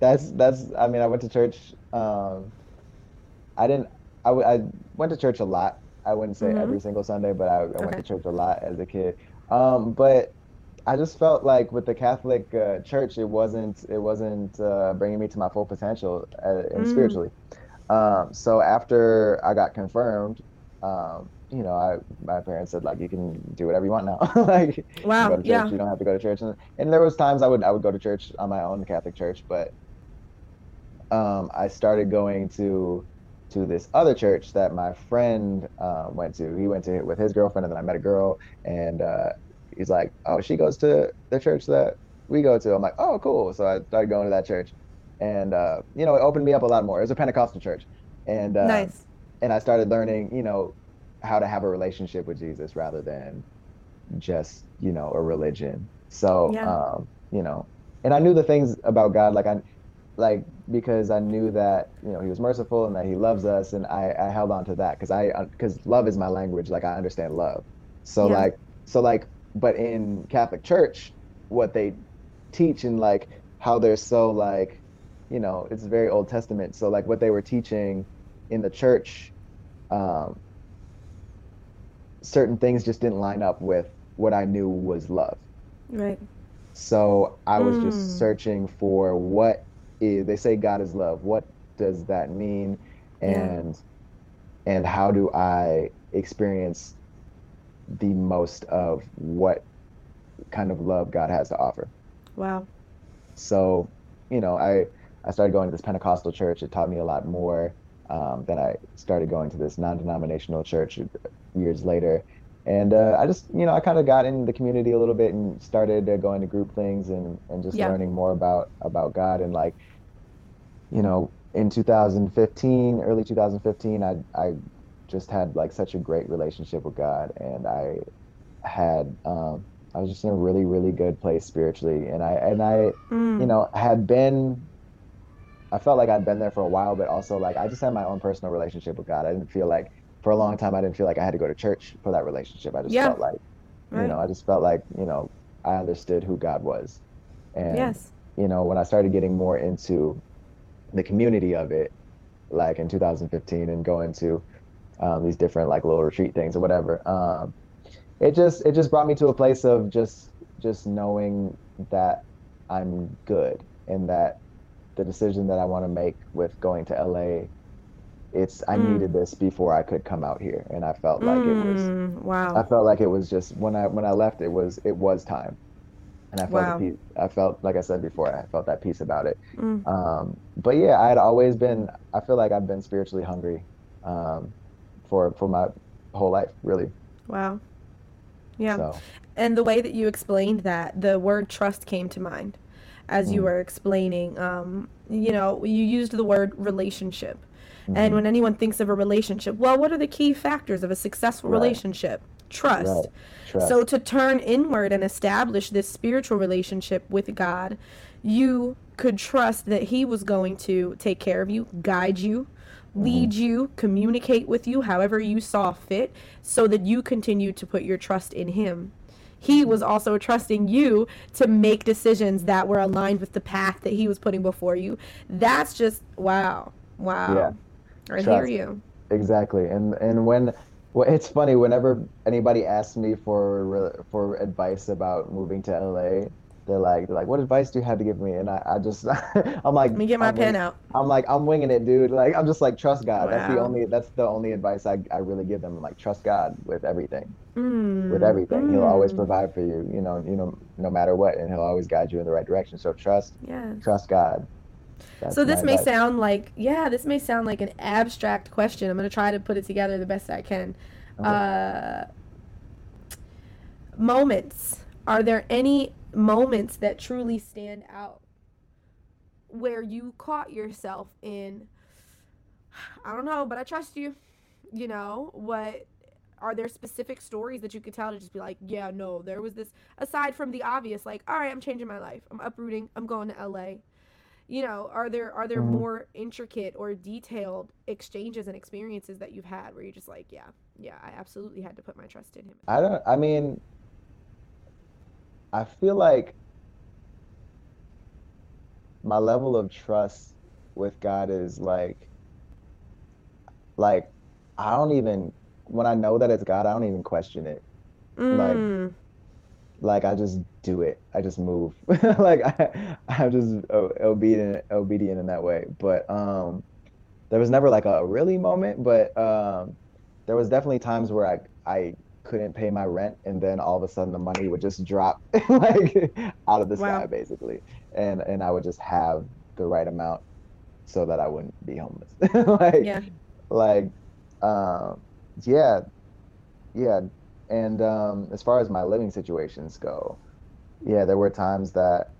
that's that's. I mean, I went to church. Um, I didn't. I, w- I went to church a lot. I wouldn't say mm-hmm. every single Sunday, but I, I okay. went to church a lot as a kid. Um, but I just felt like with the Catholic uh, Church, it wasn't it wasn't uh, bringing me to my full potential uh, mm. spiritually. Um, so after I got confirmed, um, you know, I my parents said like you can do whatever you want now. like wow, you go to church, yeah. you don't have to go to church. And, and there was times I would I would go to church on my own, the Catholic church, but um, I started going to to this other church that my friend uh, went to. He went to it with his girlfriend, and then I met a girl, and uh, he's like, "Oh, she goes to the church that we go to." I'm like, "Oh, cool." So I started going to that church, and uh, you know, it opened me up a lot more. It was a Pentecostal church, and uh, nice. And I started learning, you know, how to have a relationship with Jesus rather than just you know a religion. So yeah. um, you know, and I knew the things about God, like I like because I knew that you know he was merciful and that he loves us, and I, I held on to that because I because love is my language. Like I understand love, so yeah. like so like but in Catholic Church, what they teach and like how they're so like you know it's very Old Testament. So like what they were teaching in the church, um, certain things just didn't line up with what I knew was love. Right. So I was mm. just searching for what is they say God is love. What does that mean? And yeah. and how do I experience the most of what kind of love God has to offer? Wow. So, you know, I I started going to this Pentecostal church. It taught me a lot more. Um, then I started going to this non-denominational church years later, and uh, I just, you know, I kind of got in the community a little bit and started uh, going to group things and, and just yeah. learning more about about God and like you know, in 2015, early 2015, I I just had like such a great relationship with God, and I had um, I was just in a really really good place spiritually, and I and I mm. you know had been. I felt like I'd been there for a while, but also like I just had my own personal relationship with God. I didn't feel like for a long time I didn't feel like I had to go to church for that relationship. I just yeah. felt like, right. you know, I just felt like you know I understood who God was, and yes. you know when I started getting more into the community of it, like in 2015, and going to um, these different like little retreat things or whatever. Um, it just it just brought me to a place of just just knowing that I'm good and that the decision that I want to make with going to LA it's I mm. needed this before I could come out here and I felt like mm, it was mm, wow. I felt like it was just when I when I left it was it was time. And I felt wow. peace, I felt like I said before I felt that peace about it. Mm. Um, but yeah, I had always been I feel like I've been spiritually hungry um, for for my whole life really. Wow. Yeah. So. And the way that you explained that, the word trust came to mind as you mm. were explaining. Um, you know, you used the word relationship. Mm-hmm. And when anyone thinks of a relationship, well, what are the key factors of a successful right. relationship? Trust. Right. Trust. So to turn inward and establish this spiritual relationship with God, you could trust that He was going to take care of you, guide you, lead mm-hmm. you, communicate with you however you saw fit, so that you continue to put your trust in Him. He was also trusting you to make decisions that were aligned with the path that He was putting before you. That's just wow. Wow. Yeah. I hear you. Exactly. And and when well, it's funny whenever anybody asks me for for advice about moving to LA, they're like, they're like, what advice do you have to give me? And I, I just, I'm like, let me get my I'm pen wing, out. I'm like, I'm winging it, dude. Like, I'm just like, trust God. Wow. That's the only, that's the only advice I, I really give them. Like, trust God with everything, mm. with everything. Mm. He'll always mm. provide for you, you know, you know, no matter what, and he'll always guide you in the right direction. So trust, yeah. trust God. That's so this may advice. sound like, yeah, this may sound like an abstract question. I'm gonna try to put it together the best I can. Okay. Uh, moments. Are there any moments that truly stand out where you caught yourself in I don't know, but I trust you. You know, what are there specific stories that you could tell to just be like, yeah, no, there was this aside from the obvious like, all right, I'm changing my life. I'm uprooting. I'm going to LA. You know, are there are there mm-hmm. more intricate or detailed exchanges and experiences that you've had where you're just like, yeah, yeah, I absolutely had to put my trust in him. I don't I mean, I feel like my level of trust with God is like like I don't even when I know that it's God, I don't even question it. Mm. Like like I just do it. I just move. like I I'm just obedient obedient in that way. But um there was never like a really moment, but um there was definitely times where I I couldn't pay my rent and then all of a sudden the money would just drop like out of the wow. sky basically and and i would just have the right amount so that i wouldn't be homeless like yeah like um yeah yeah and um as far as my living situations go yeah there were times that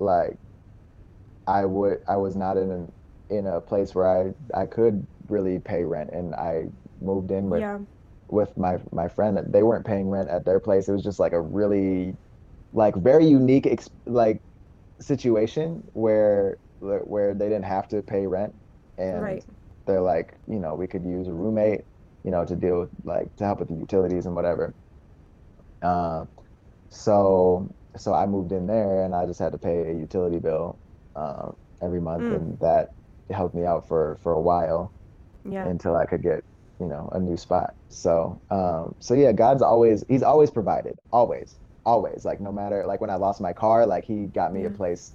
like i would i was not in an in a place where i i could really pay rent. And i moved in with yeah. with my my friend. That they weren't paying rent at their place. It was just like a really like very unique ex- like situation where where they didn't have to pay rent. And right. they're like, you know, we could use a roommate, you know, to deal with like to help with the utilities and whatever. Uh, so so I moved in there and I just had to pay a utility bill uh, every month mm. and that helped me out for for a while yeah. until I could get you know a new spot so um so yeah god's always he's always provided always always like no matter like when i lost my car like he got me a mm-hmm. place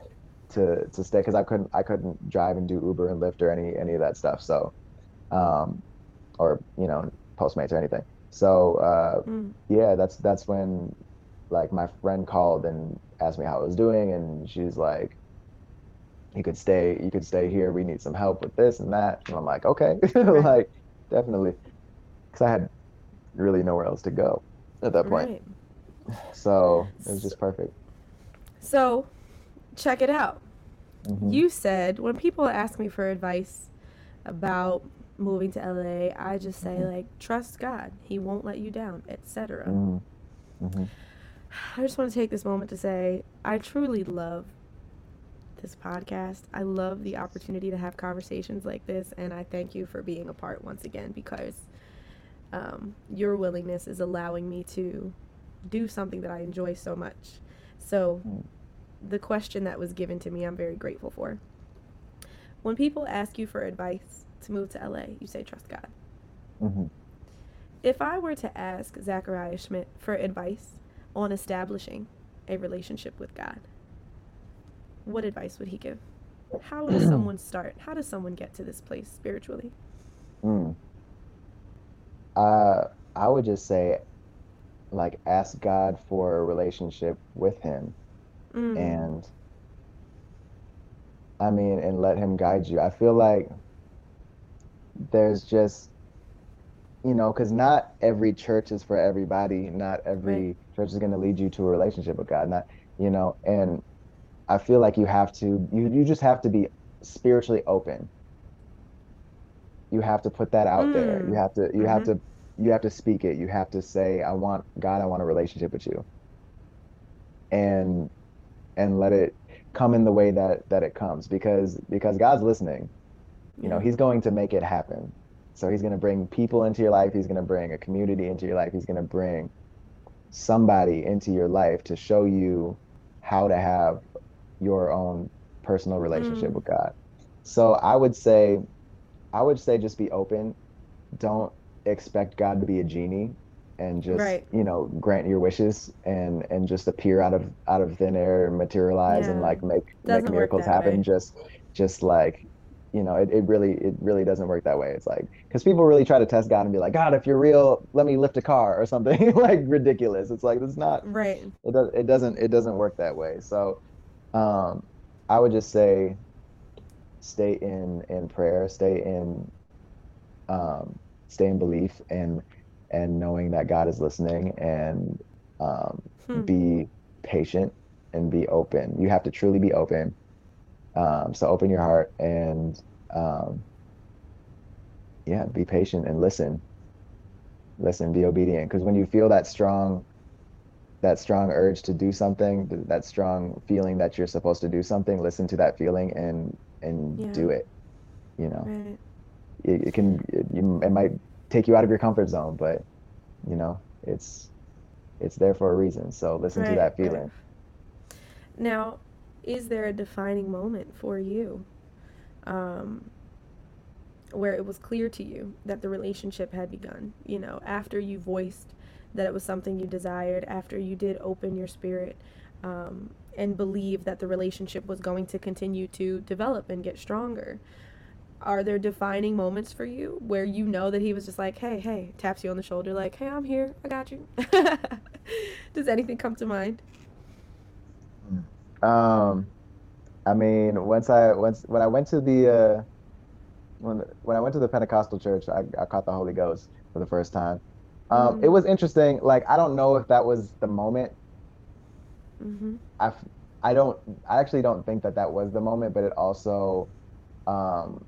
to to stay because i couldn't i couldn't drive and do uber and lyft or any any of that stuff so um or you know postmates or anything so uh mm. yeah that's that's when like my friend called and asked me how i was doing and she's like you could stay you could stay here we need some help with this and that and i'm like okay like definitely, because I had really nowhere else to go at that point. Right. So it was just perfect. So, check it out. Mm-hmm. You said when people ask me for advice about moving to LA, I just say mm-hmm. like trust God. He won't let you down, etc. Mm-hmm. mm-hmm. I just want to take this moment to say I truly love this podcast. I love the opportunity to have conversations like this, and I thank you for being a part once again because um, your willingness is allowing me to do something that I enjoy so much. So, the question that was given to me, I'm very grateful for. When people ask you for advice to move to LA, you say trust God. Mhm. If I were to ask Zachariah Schmitt for advice on establishing a relationship with God, what advice would he give? How does someone start? How does someone get to this place spiritually? Mm. Uh, I would just say, like, ask God for a relationship with Him, Mm, and I mean, and let Him guide you. I feel like there's just, you know, because not every church is for everybody. Not right. every church is going to lead you to a relationship with God. Not, you know, and I feel like you have to, you you just have to be spiritually open. You have to put that out there. You Mm, have to, you have mm-hmm. to, you have to speak it. You have to say, I want God, I want a relationship with you, and and let it come in the way that that it comes because because God's listening. You know, He's going to make it happen. So He's going to bring people into your life. He's going to bring a community into your life. He's going to bring somebody into your life to show you how to have your own personal relationship Mm, with God. So I would say, I would say just be open. Don't expect God to be a genie and just, right. you know, grant your wishes and and just appear out of out of thin air and materialize and like make make Doesn't work miracles happen. way. Just just like, you know, it, it really it really doesn't work that way. It's like because people really try to test God and be like, God, if you're real, let me lift a car or something like ridiculous. It's like it's not Right. it does it doesn't it doesn't work that way. So um I would just say stay in in prayer, stay in um stay in belief and and knowing that God is listening and um Hmm. be patient and be open. You have to truly be open. Um so open your heart and um yeah, be patient and listen. Listen, be obedient because when you feel that strong that strong urge to do something, that strong feeling that you're supposed to do something, listen to that feeling and and Yeah. do it. You know, Right. it, it can it, you, it might take you out of your comfort zone, but you know, it's it's there for a reason. So listen to that feeling. Now, is there a defining moment for you um, where it was clear to you that the relationship had begun? You know, after you voiced that it was something you desired, after you did open your spirit um, and believe that the relationship was going to continue to develop and get stronger. Are there defining moments for you where you know that he was just like, hey, hey, taps you on the shoulder, like, hey, I'm here, I got you? Does anything come to mind? Um, I mean, once I once when I went to the uh, when when I went to the Pentecostal church, I, I caught the Holy Ghost for the first time. Um, it Mm, was interesting. Like I don't know if that was the moment. mm-hmm. I I don't I actually don't think that that was the moment, but it also um,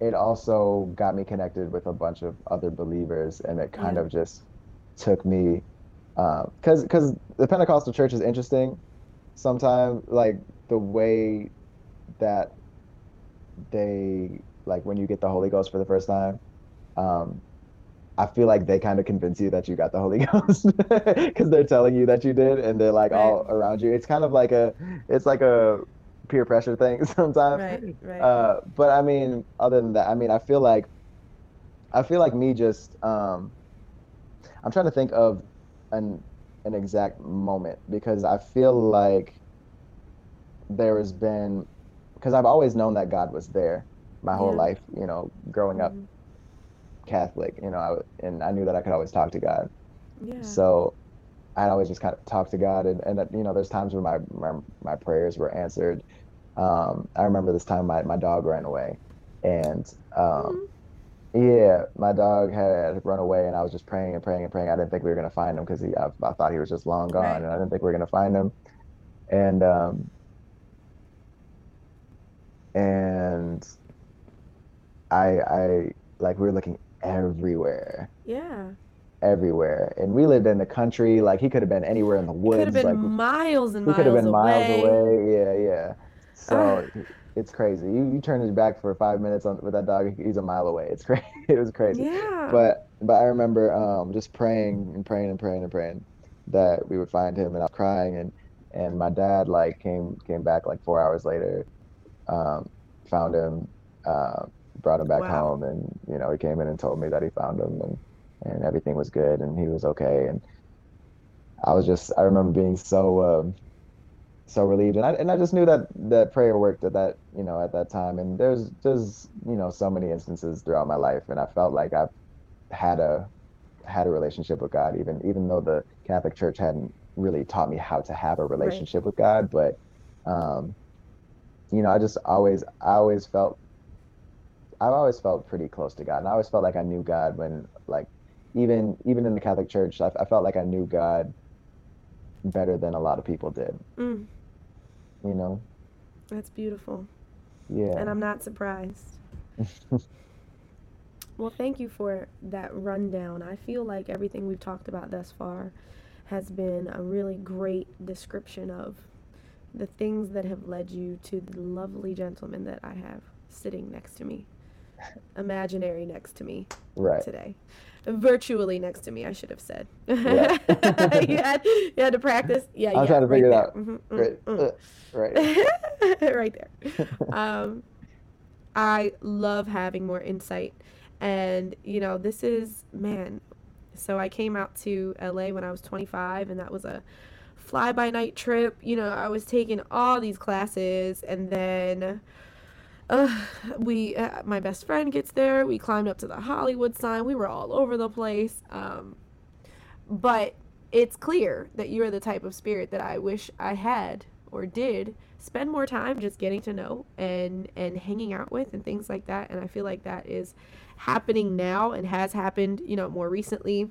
it also got me connected with a bunch of other believers, and it kind Yeah. of just took me because because the Pentecostal church is interesting. Sometimes like the way that they like when you get the Holy Ghost for the first time. Um, I feel like they kind of convince you that you got the Holy Ghost because they're telling you that you did, and they're like Right. all around you. It's kind of like a, it's like a peer pressure thing sometimes. Right, right. Uh, but I mean, other than that, I mean, I feel like, I feel like me just, um, I'm trying to think of an an exact moment because I feel like there has been, because I've always known that God was there my whole Yeah. life. You know, growing up Mhm. Catholic, you know, I, and I knew that I could always talk to God. Yeah. So I'd always just kind of talk to God, and and that, you know, there's times where my my, my prayers were answered. Um, I remember this time my, my dog ran away, and um, Mhm. Yeah, my dog had run away, and I was just praying and praying and praying. I didn't think we were gonna find him because I, I thought he was just long gone, Right. and I didn't think we were gonna find him, and um, and I I like we were looking everywhere Yeah. everywhere. And we lived in the country. Like he could have been anywhere in the woods. Could have been Like miles and he could have miles been miles away. away. Yeah, yeah. So Ah. it's crazy. You you turn his back for five minutes on with that dog. He's a mile away. It's crazy. It was crazy. Yeah. But but I remember um just praying and praying and praying and praying that we would find him. And I was crying and and my dad like came came back like four hours later, um, found him, uh, brought him back Wow. home and you know, he came in and told me that he found him and and everything was good and he was okay. And I was just, I remember being so, um, so relieved. And I, and I just knew that that prayer worked at that, you know, at that time. And there's just, you know, so many instances throughout my life. And I felt like I've had a, had a relationship with God, even, even though the Catholic church hadn't really taught me how to have a relationship right. with God. But, um, you know, I just always, I always felt I've always felt pretty close to God, and I always felt like I knew God when, like, even even in the Catholic Church, I, I felt like I knew God better than a lot of people did. Mm. You know. That's beautiful. Yeah. And I'm not surprised. well, thank you for that rundown. I feel like everything we've talked about thus far has been a really great description of the things that have led you to the lovely gentleman that I have sitting next to me, imaginary next to me right. today virtually next to me. I should have said. Yeah. you, had, you had to practice. Yeah, I'm yeah, trying to figure right it out. Mm-hmm, right, mm, uh, right, right there. Um, I love having more insight, and you know, this is man. So I came out to LA when I was 25, and that was a fly by night trip. You know, I was taking all these classes, and then uh, we uh, my best friend gets there. We climbed up to the hollywood sign. We were all over the place. Um, but it's clear that you're the type of spirit that i wish i had or did spend more time just getting to know and and hanging out with and things like that. And i feel like that is happening now and has happened you know more recently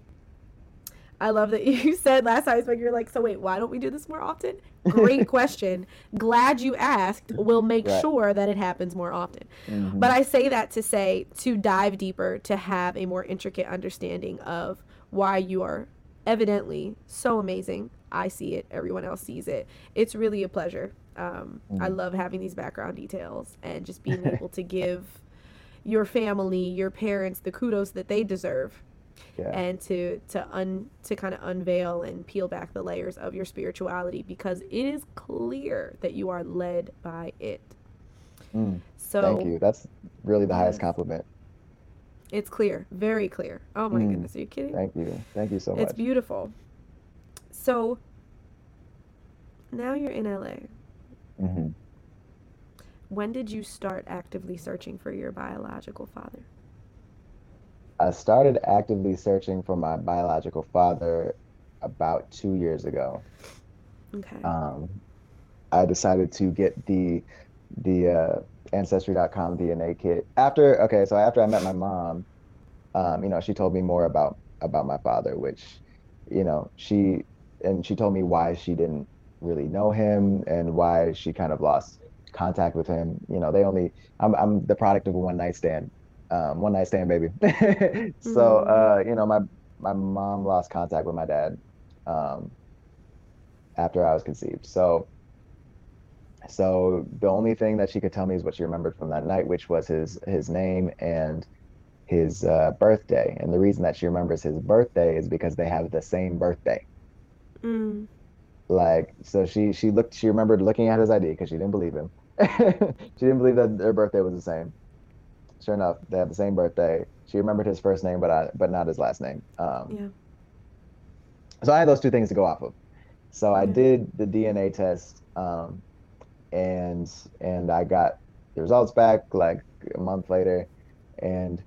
I love that you said last time, but you're like, so wait, why don't we do this more often? Great question. Glad you asked. We'll make right. sure that it happens more often. Mm-hmm. But I say that to say, to dive deeper, to have a more intricate understanding of why you are evidently so amazing. I see it, everyone else sees it. It's really a pleasure. Um, mm-hmm. I love having these background details and just being able to give your family, your parents, the kudos that they deserve yeah. and to to un to kind of unveil and peel back the layers of your spirituality because it is clear that you are led by it. Mm, so thank you. That's really the highest compliment. It's clear, very clear. Oh my mm, goodness, are you kidding? Thank you, thank you so much. It's beautiful. So now you're in LA. Mm-hmm. When did you start actively searching for your biological father? I started actively searching for my biological father about two years ago. Okay. Um, I decided to get the the uh, ancestry.com DNA kit after. Okay, so after I met my mom, um, you know, she told me more about about my father, which, you know, she and she told me why she didn't really know him and why she kind of lost contact with him. You know, they only I'm I'm the product of a one night stand um, one night stand baby. so mm-hmm. uh, you know, my my mom lost contact with my dad um, after I was conceived. So so the only thing that she could tell me is what she remembered from that night, which was his his name and his uh, birthday. And the reason that she remembers his birthday is because they have the same birthday. Mm. Like so, she she looked. She remembered looking at his ID because she didn't believe him. she didn't believe that their birthday was the same sure enough, they have the same birthday. She remembered his first name, but I, but not his last name. Um, yeah. So I had those two things to go off of. So I did the DNA test, um, and and I got the results back like a month later, and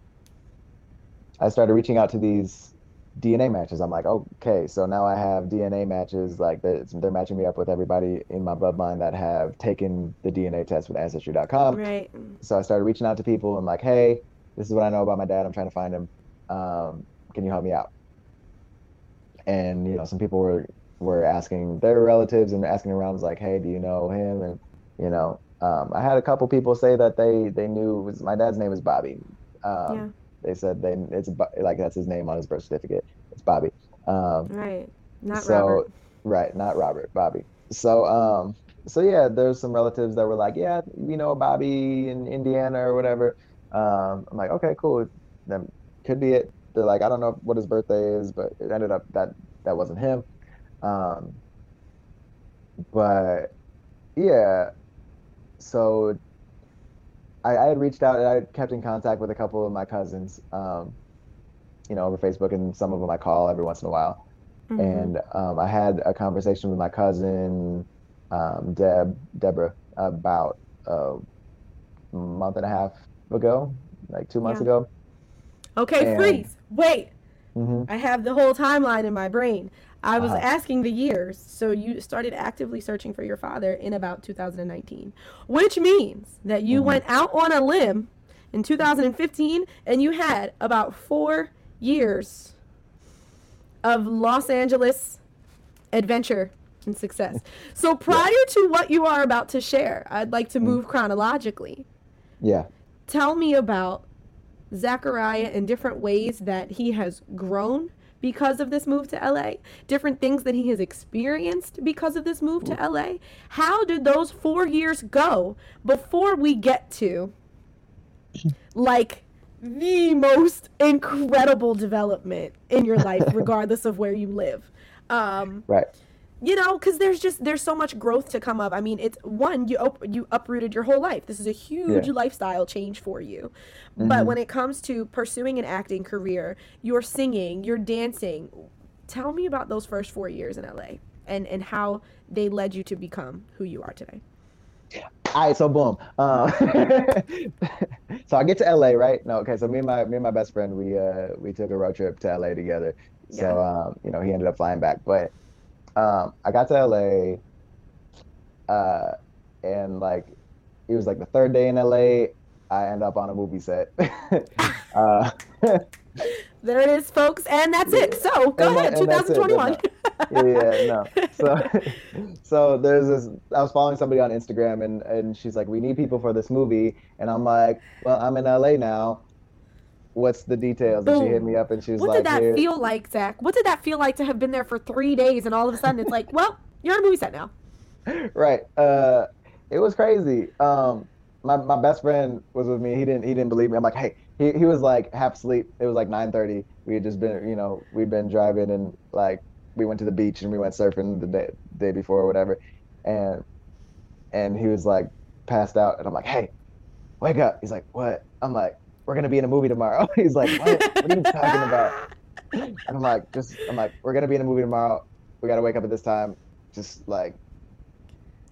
I started reaching out to these DNA matches. I'm like, okay, so now I have DNA matches. Like they're, matching me up with everybody in my bloodline that have taken the DNA test with Ancestry.com. Right. So I started reaching out to people. I'm like, hey, this is what I know about my dad. I'm trying to find him. Um, can you help me out? And you know, some people were were asking their relatives and asking around, was like, hey, do you know him? And you know, um, I had a couple people say that they they knew was my dad's name was Bobby. Um, yeah they said they it's like that's his name on his birth certificate. It's Bobby. Um, right. Not so, Robert. Right, not Robert. Bobby. So um, so yeah, there's some relatives that were like, yeah, you know, Bobby in Indiana or whatever. Um, I'm like, okay, cool. Then could be it. They're like, I don't know what his birthday is, but it ended up that that wasn't him. Um, but yeah, so I, I had reached out and I kept in contact with a couple of my cousins, um, you know, over Facebook, and some of them I call every once in a while. Mm-hmm. And um, I had a conversation with my cousin, um, Deb, Deborah, about a month and a half ago, like two months yeah. ago. Okay, and, freeze. Wait. Mm-hmm. I have the whole timeline in my brain. I was uh-huh. asking the years. So you started actively searching for your father in about 2019, which means that you mm-hmm. went out on a limb in 2015 and you had about four years of Los Angeles adventure and success. So prior yeah. to what you are about to share, I'd like to mm. move chronologically. Yeah. Tell me about Zachariah in different ways that he has grown because of this move to LA, different things that he has experienced because of this move to LA. How did those four years go before we get to like the most incredible development in your life, regardless of where you live? Um, right you know because there's just there's so much growth to come up i mean it's one you op- you uprooted your whole life this is a huge yeah. lifestyle change for you mm-hmm. but when it comes to pursuing an acting career you're singing you're dancing tell me about those first four years in la and and how they led you to become who you are today all right, so boom. Uh, so I get to LA, right? No, okay. So me and my me and my best friend, we uh we took a road trip to LA together. So um, you know, he ended up flying back, but um, I got to LA, uh, and like it was like the third day in LA. I end up on a movie set. uh, there it is, folks, and that's it. So go and ahead, 2021. yeah, yeah, no. So, so there's this. I was following somebody on Instagram, and and she's like, "We need people for this movie," and I'm like, "Well, I'm in LA now what's the details? Boom. And she hit me up and she was what like, What did that feel like, Zach? What did that feel like to have been there for three days and all of a sudden it's like, well, you're on a movie set now. Right. Uh, it was crazy. Um, my, my best friend was with me. He didn't he didn't believe me. I'm like, hey, he, he was like half asleep. It was like 9:30. We had just been, you know, we'd been driving and like we went to the beach and we went surfing the day day before or whatever, and and he was like passed out and I'm like, hey, wake up. He's like, what? I'm like, we're gonna be in a movie tomorrow. He's like, what? what are you talking about? And I'm like, just, I'm like, we're gonna be in a movie tomorrow. We gotta wake up at this time. Just like,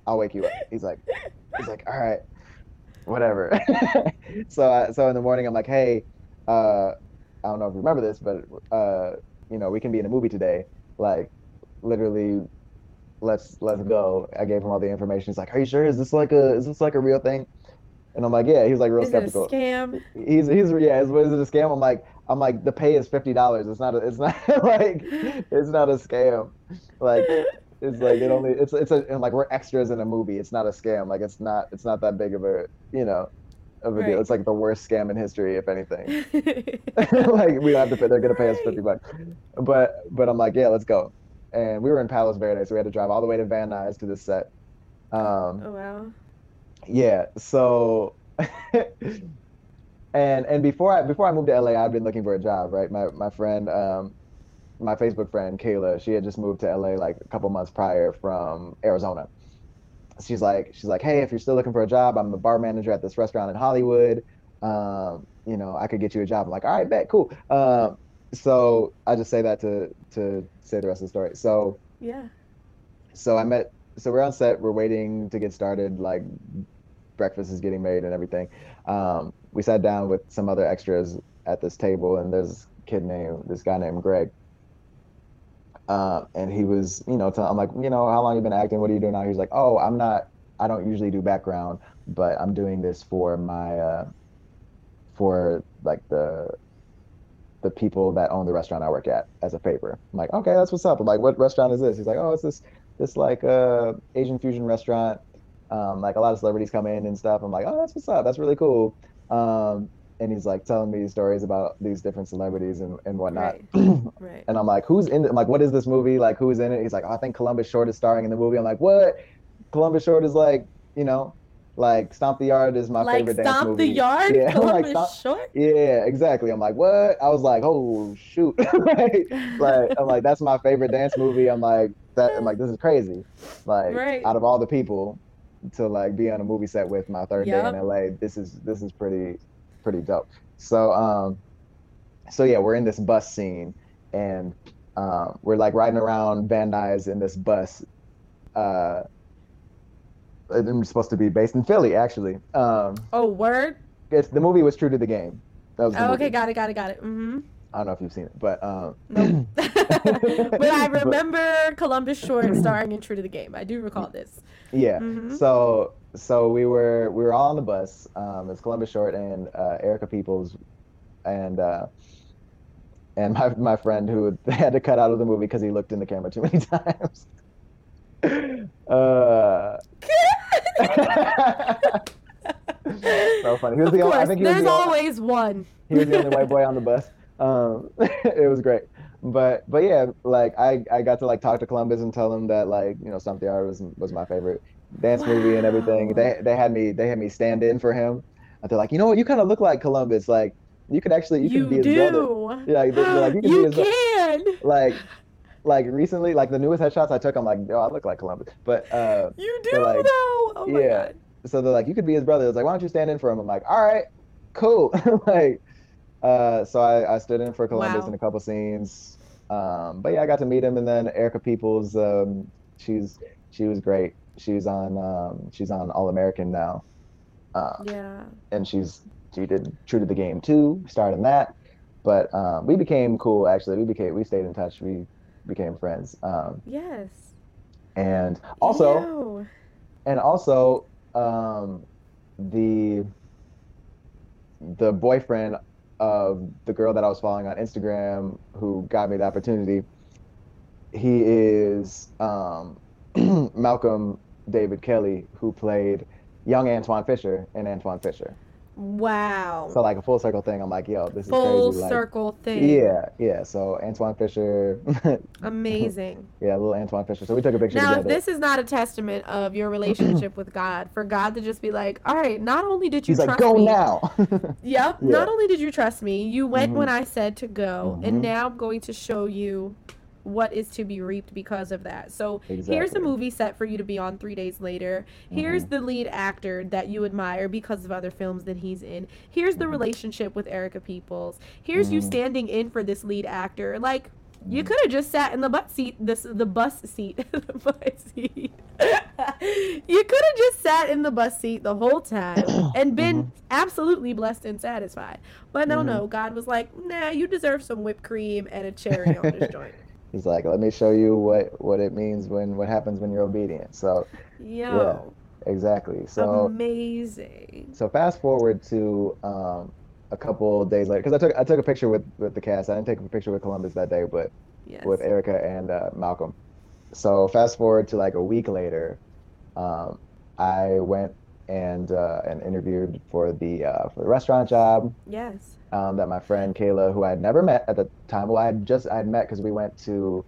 I'll wake you up. He's like, he's like, all right, whatever. so, I, so in the morning, I'm like, hey, uh, I don't know if you remember this, but uh, you know, we can be in a movie today. Like, literally, let's let's go. I gave him all the information. He's like, are you sure? Is this like a is this like a real thing? And I'm like, yeah. He's like real is skeptical. It a scam. He's he's yeah. Is, is it a scam? I'm like I'm like the pay is fifty dollars. It's not a, it's not like it's not a scam. Like it's like it only it's it's a and like we're extras in a movie. It's not a scam. Like it's not it's not that big of a you know of a right. deal. It's like the worst scam in history, if anything. like we don't have to pay. They're gonna pay us fifty bucks. But but I'm like yeah, let's go. And we were in Palos Verdes, so we had to drive all the way to Van Nuys to this set. Um, oh wow yeah so and and before i before i moved to la i'd been looking for a job right? My my friend um my facebook friend kayla she had just moved to la like a couple months prior from arizona. She's like she's like hey if you're still looking for a job i'm the bar manager at this restaurant in hollywood. Um you know i could get you a job. I'm like all right bet cool. Um so i just say that to to say the rest of the story. So yeah. So i met so we're on set we're waiting to get started like breakfast is getting made and everything. Um, we sat down with some other extras at this table, and there's a kid named this guy named Greg. Uh, and he was, you know, t- I'm like, you know, how long you been acting? What are you doing now? He's like, oh, I'm not, I don't usually do background, but I'm doing this for my, uh, for like the, the people that own the restaurant I work at as a favor. I'm like, okay, that's what's up. I'm like, what restaurant is this? He's like, oh, it's this, this like uh, Asian fusion restaurant um, like a lot of celebrities come in and stuff. I'm like, oh, that's what's up. That's really cool. Um, and he's like telling me stories about these different celebrities and, and whatnot. Right. right. And I'm like, who's in it? I'm like, what is this movie? Like, who's in it? He's like, oh, I think Columbus Short is starring in the movie. I'm like, what? Columbus Short is like, you know, like Stomp the Yard is my like favorite dance movie. Stomp the Yard? Yeah. Columbus like, Short? Yeah, exactly. I'm like, what? I was like, oh shoot. like, like, I'm like, that's my favorite dance movie. I'm like, that I'm like, this is crazy. Like, right. out of all the people, to like be on a movie set with my third day in LA. This is this is pretty pretty dope. So um so yeah, we're in this bus scene and um, we're like riding around Van Nuys in this bus. Uh, it's supposed to be based in Philly, actually. Um, Oh, word. it's, the movie was true to the game. That was the Oh, okay, got it, got it, got it. Mm-hmm. I don't know if you've seen it, but um, Nope. but I But- remember Columbus Short starring in True to the Game. I do recall this. yeah. Mhm. So so we were we were all on the bus. Um, it's Columbus Short and uh, Erica Peeples, and uh, and my my friend who had to cut out of the movie because he looked in the camera too many times. uh, so funny. He was of the only, I think he was there's the only, always one. he was the only white boy on the bus. Um, it was great. But but yeah, like I, I got to like talk to Columbus and tell him that like you know Stomp the Yard was was my favorite dance movie and everything. They they had me they had me stand in for him. And they're like, you know what, you kind of look like Columbus. Like you could actually you, You, could be his brother. Yeah, like, like, you can you can. Like like recently, like the newest headshots I took, I'm like, yo, I look like Columbus. But uh, You do like, though. Oh my yeah. god. so they're like, you could be his brother. It's like, why don't you stand in for him? I'm like, all right, cool. like, uh, so I, I stood in for Columbus Wow. in a couple scenes. Um, but yeah, I got to meet him, and then Erica Peeples, um, she's she was great. She's on um, she's on All American now, uh, Yeah. and she's she did True to the Game too, starred in that. But um, we became cool actually. We became we stayed in touch. We became friends. Um, Yes. and also and also um, the the boyfriend of the girl that I was following on Instagram who got me the opportunity. He is um, Malcolm David Kelly, who played young Antwone Fisher in Antwone Fisher. Wow. So like a full circle thing. I'm like, yo, this is Full crazy. Like, circle thing. yeah, yeah. So Antwone Fisher, Amazing. yeah, little Antwone Fisher. So we took a picture Now, if together. this is not a testament of your relationship with God, for God to just be like, all right, not only did you He's like, trust go me, now. Yep. Yeah. Not only did you trust me, you went Mhm. when I said to go, and Mhm. now I'm going to show you what is to be reaped because of that. So here's a movie set for you to be on three days later. Here's Mhm. the lead actor that you admire because of other films that he's in. Here's the Mhm. relationship with Erica Peeples. Here's you Mhm. standing in for this lead actor. Like you Mhm. could have just sat in the butt seat, this the bus seat, the bus seat. you could have just sat in the bus seat the whole time and been absolutely blessed and satisfied. But no, Mhm. no, God was like, nah, you deserve some whipped cream and a cherry on this joint. He's like, let me show you what what it means when what happens when you're obedient. So Yo, exactly. So amazing. so fast forward to um, a couple days later, because I took I took a picture with with the cast. I didn't take a picture with Columbus that day, but Yes. with Erica and uh, Malcolm. So fast forward to like a week later, um, I went and uh, and interviewed for the uh, for the restaurant job. yes. Um, that my friend Kayla, who I had never met at the time, well, I had just I had met because we went to,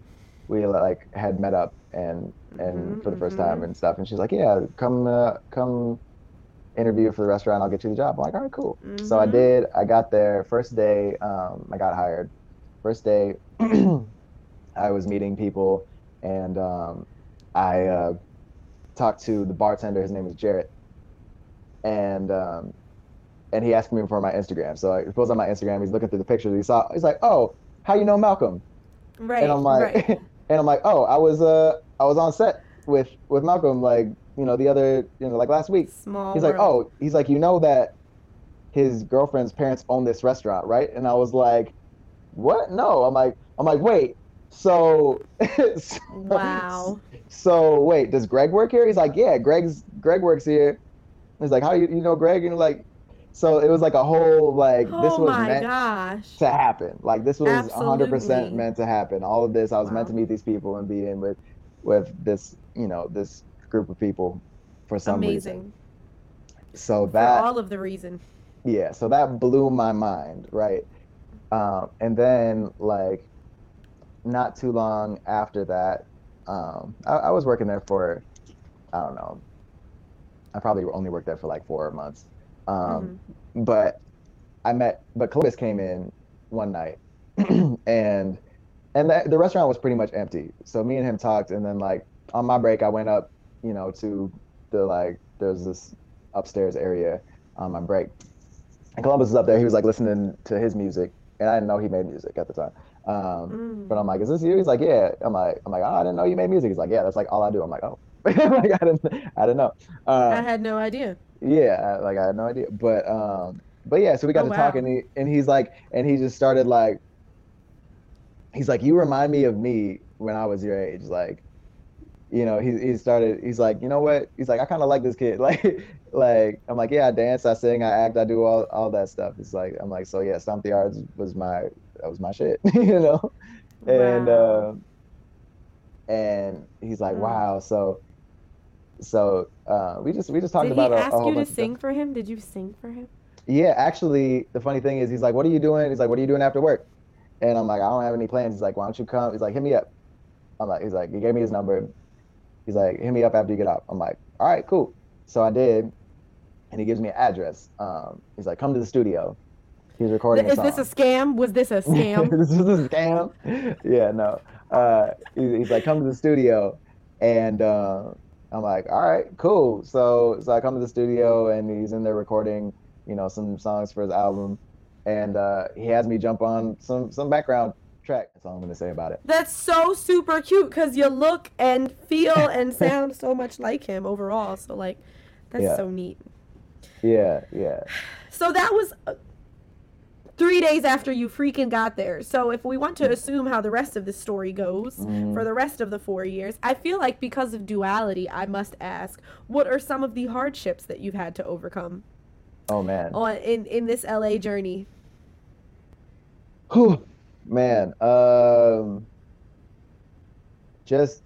we like had met up and and Mhm, for the 1st mhm. time and stuff, and she's like, yeah, come uh, come interview for the restaurant, I'll get you the job. I'm like, all right, cool. So I Mhm. did. I got there first day. Um, I got hired. First day, I was meeting people, and um, I uh, talked to the bartender. His name is Jarrett, and um, and he asked me for my Instagram. So I goes on my Instagram. He's looking through the pictures. He saw. He's like, "Oh, how you know Malcolm?" Right. and I'm like, right. and I'm like, "Oh, I was uh I was on set with with Malcolm like you know the other you know like last week." Small. He's like, world. "Oh, he's like, you know that his girlfriend's parents own this restaurant, right?" And I was like, "What? No." I'm like, I'm like, "Wait, so, so- Wow. So wait, does Greg work here?" He's like, "Yeah, Greg's Greg works here." He's like, "How you you know Greg?" And like, so it was like a whole like this oh was my meant gosh. to happen. Like this was hundred percent meant to happen. All of this, I was meant to meet these people and be in with with this you know this group of people for some reason. Amazing. So For that all of the reason. yeah so that blew my mind right um, and then like not too long after that um, I, I was working there for i don't know i probably only worked there for like four months um, Mhm. but i met but columbus came in one night and and the, the restaurant was pretty much empty so me and him talked and then like on my break i went up you know to the like there's this upstairs area on my break. And Columbus is up there. He was like listening to his music, and I didn't know he made music at the time. Um, Mm. But I'm like, is this you? He's like, yeah. I'm like, I'm like, oh, I didn't know you made music. He's like, yeah, that's like all I do. I'm like, oh, like I didn't, I didn't know. Uh, I had no idea. Yeah, like I had no idea. But um, but yeah, so we got Oh, to talk, and he and he's like, and he just started like, he's like, you remind me of me when I was your age, like, you know, he he started, he's like, you know what? He's like, I kind of like this kid, like, like I'm like, yeah, I dance, I sing, I act, I do all all that stuff. It's like, I'm like, so yeah, Stomp the Yard was my that was my shit, you know, and Wow. um, and he's like, Mm. wow, so. So uh, we just we just talked Did he about a, ask a whole you to sing for him? Did you sing for him? Yeah, actually, the funny thing is, he's like, "What are you doing?" He's like, "What are you doing after work?" And I'm like, "I don't have any plans." He's like, "Why don't you come?" He's like, "Hit me up." I'm like, "He's like, he gave me his number." He's like, "Hit me up after you get off." I'm like, "All right, cool." So I did, and he gives me an address. Um, he's like, "Come to the studio." He's recording. Is a this a scam? Was this a scam? this is a scam. Yeah, no. Uh, he's, he's like, "Come to the studio," and uh, I'm like, "All right, cool." So so I come to the studio, and he's in there recording you know some songs for his album and uh, he has me jump on some some background track that's all i'm to say about it That's so super cute because you look and feel and sound so much like him overall. So like, that's Yeah. so neat. yeah yeah So that was uh, three days after you freaking got there. So if we want to assume how the rest of the story goes Mm. for the rest of the four years, I feel like because of duality, I must ask, what are some of the hardships that you've had to overcome oh man on in in this LA journey? Whew. man um just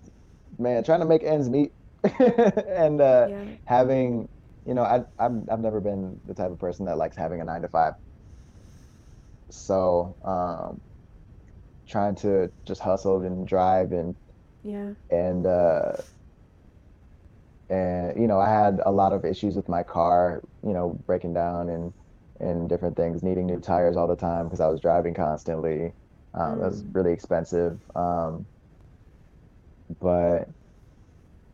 man trying to make ends meet and uh Yeah. having you know I, I'm, i've never been the type of person that likes having a nine to five so um trying to just hustle and drive and Yeah. and uh, and you know I had a lot of issues with my car, you know, breaking down and and different things, needing new tires all the time because I was driving constantly. Um, That was Mm. really expensive. Um, but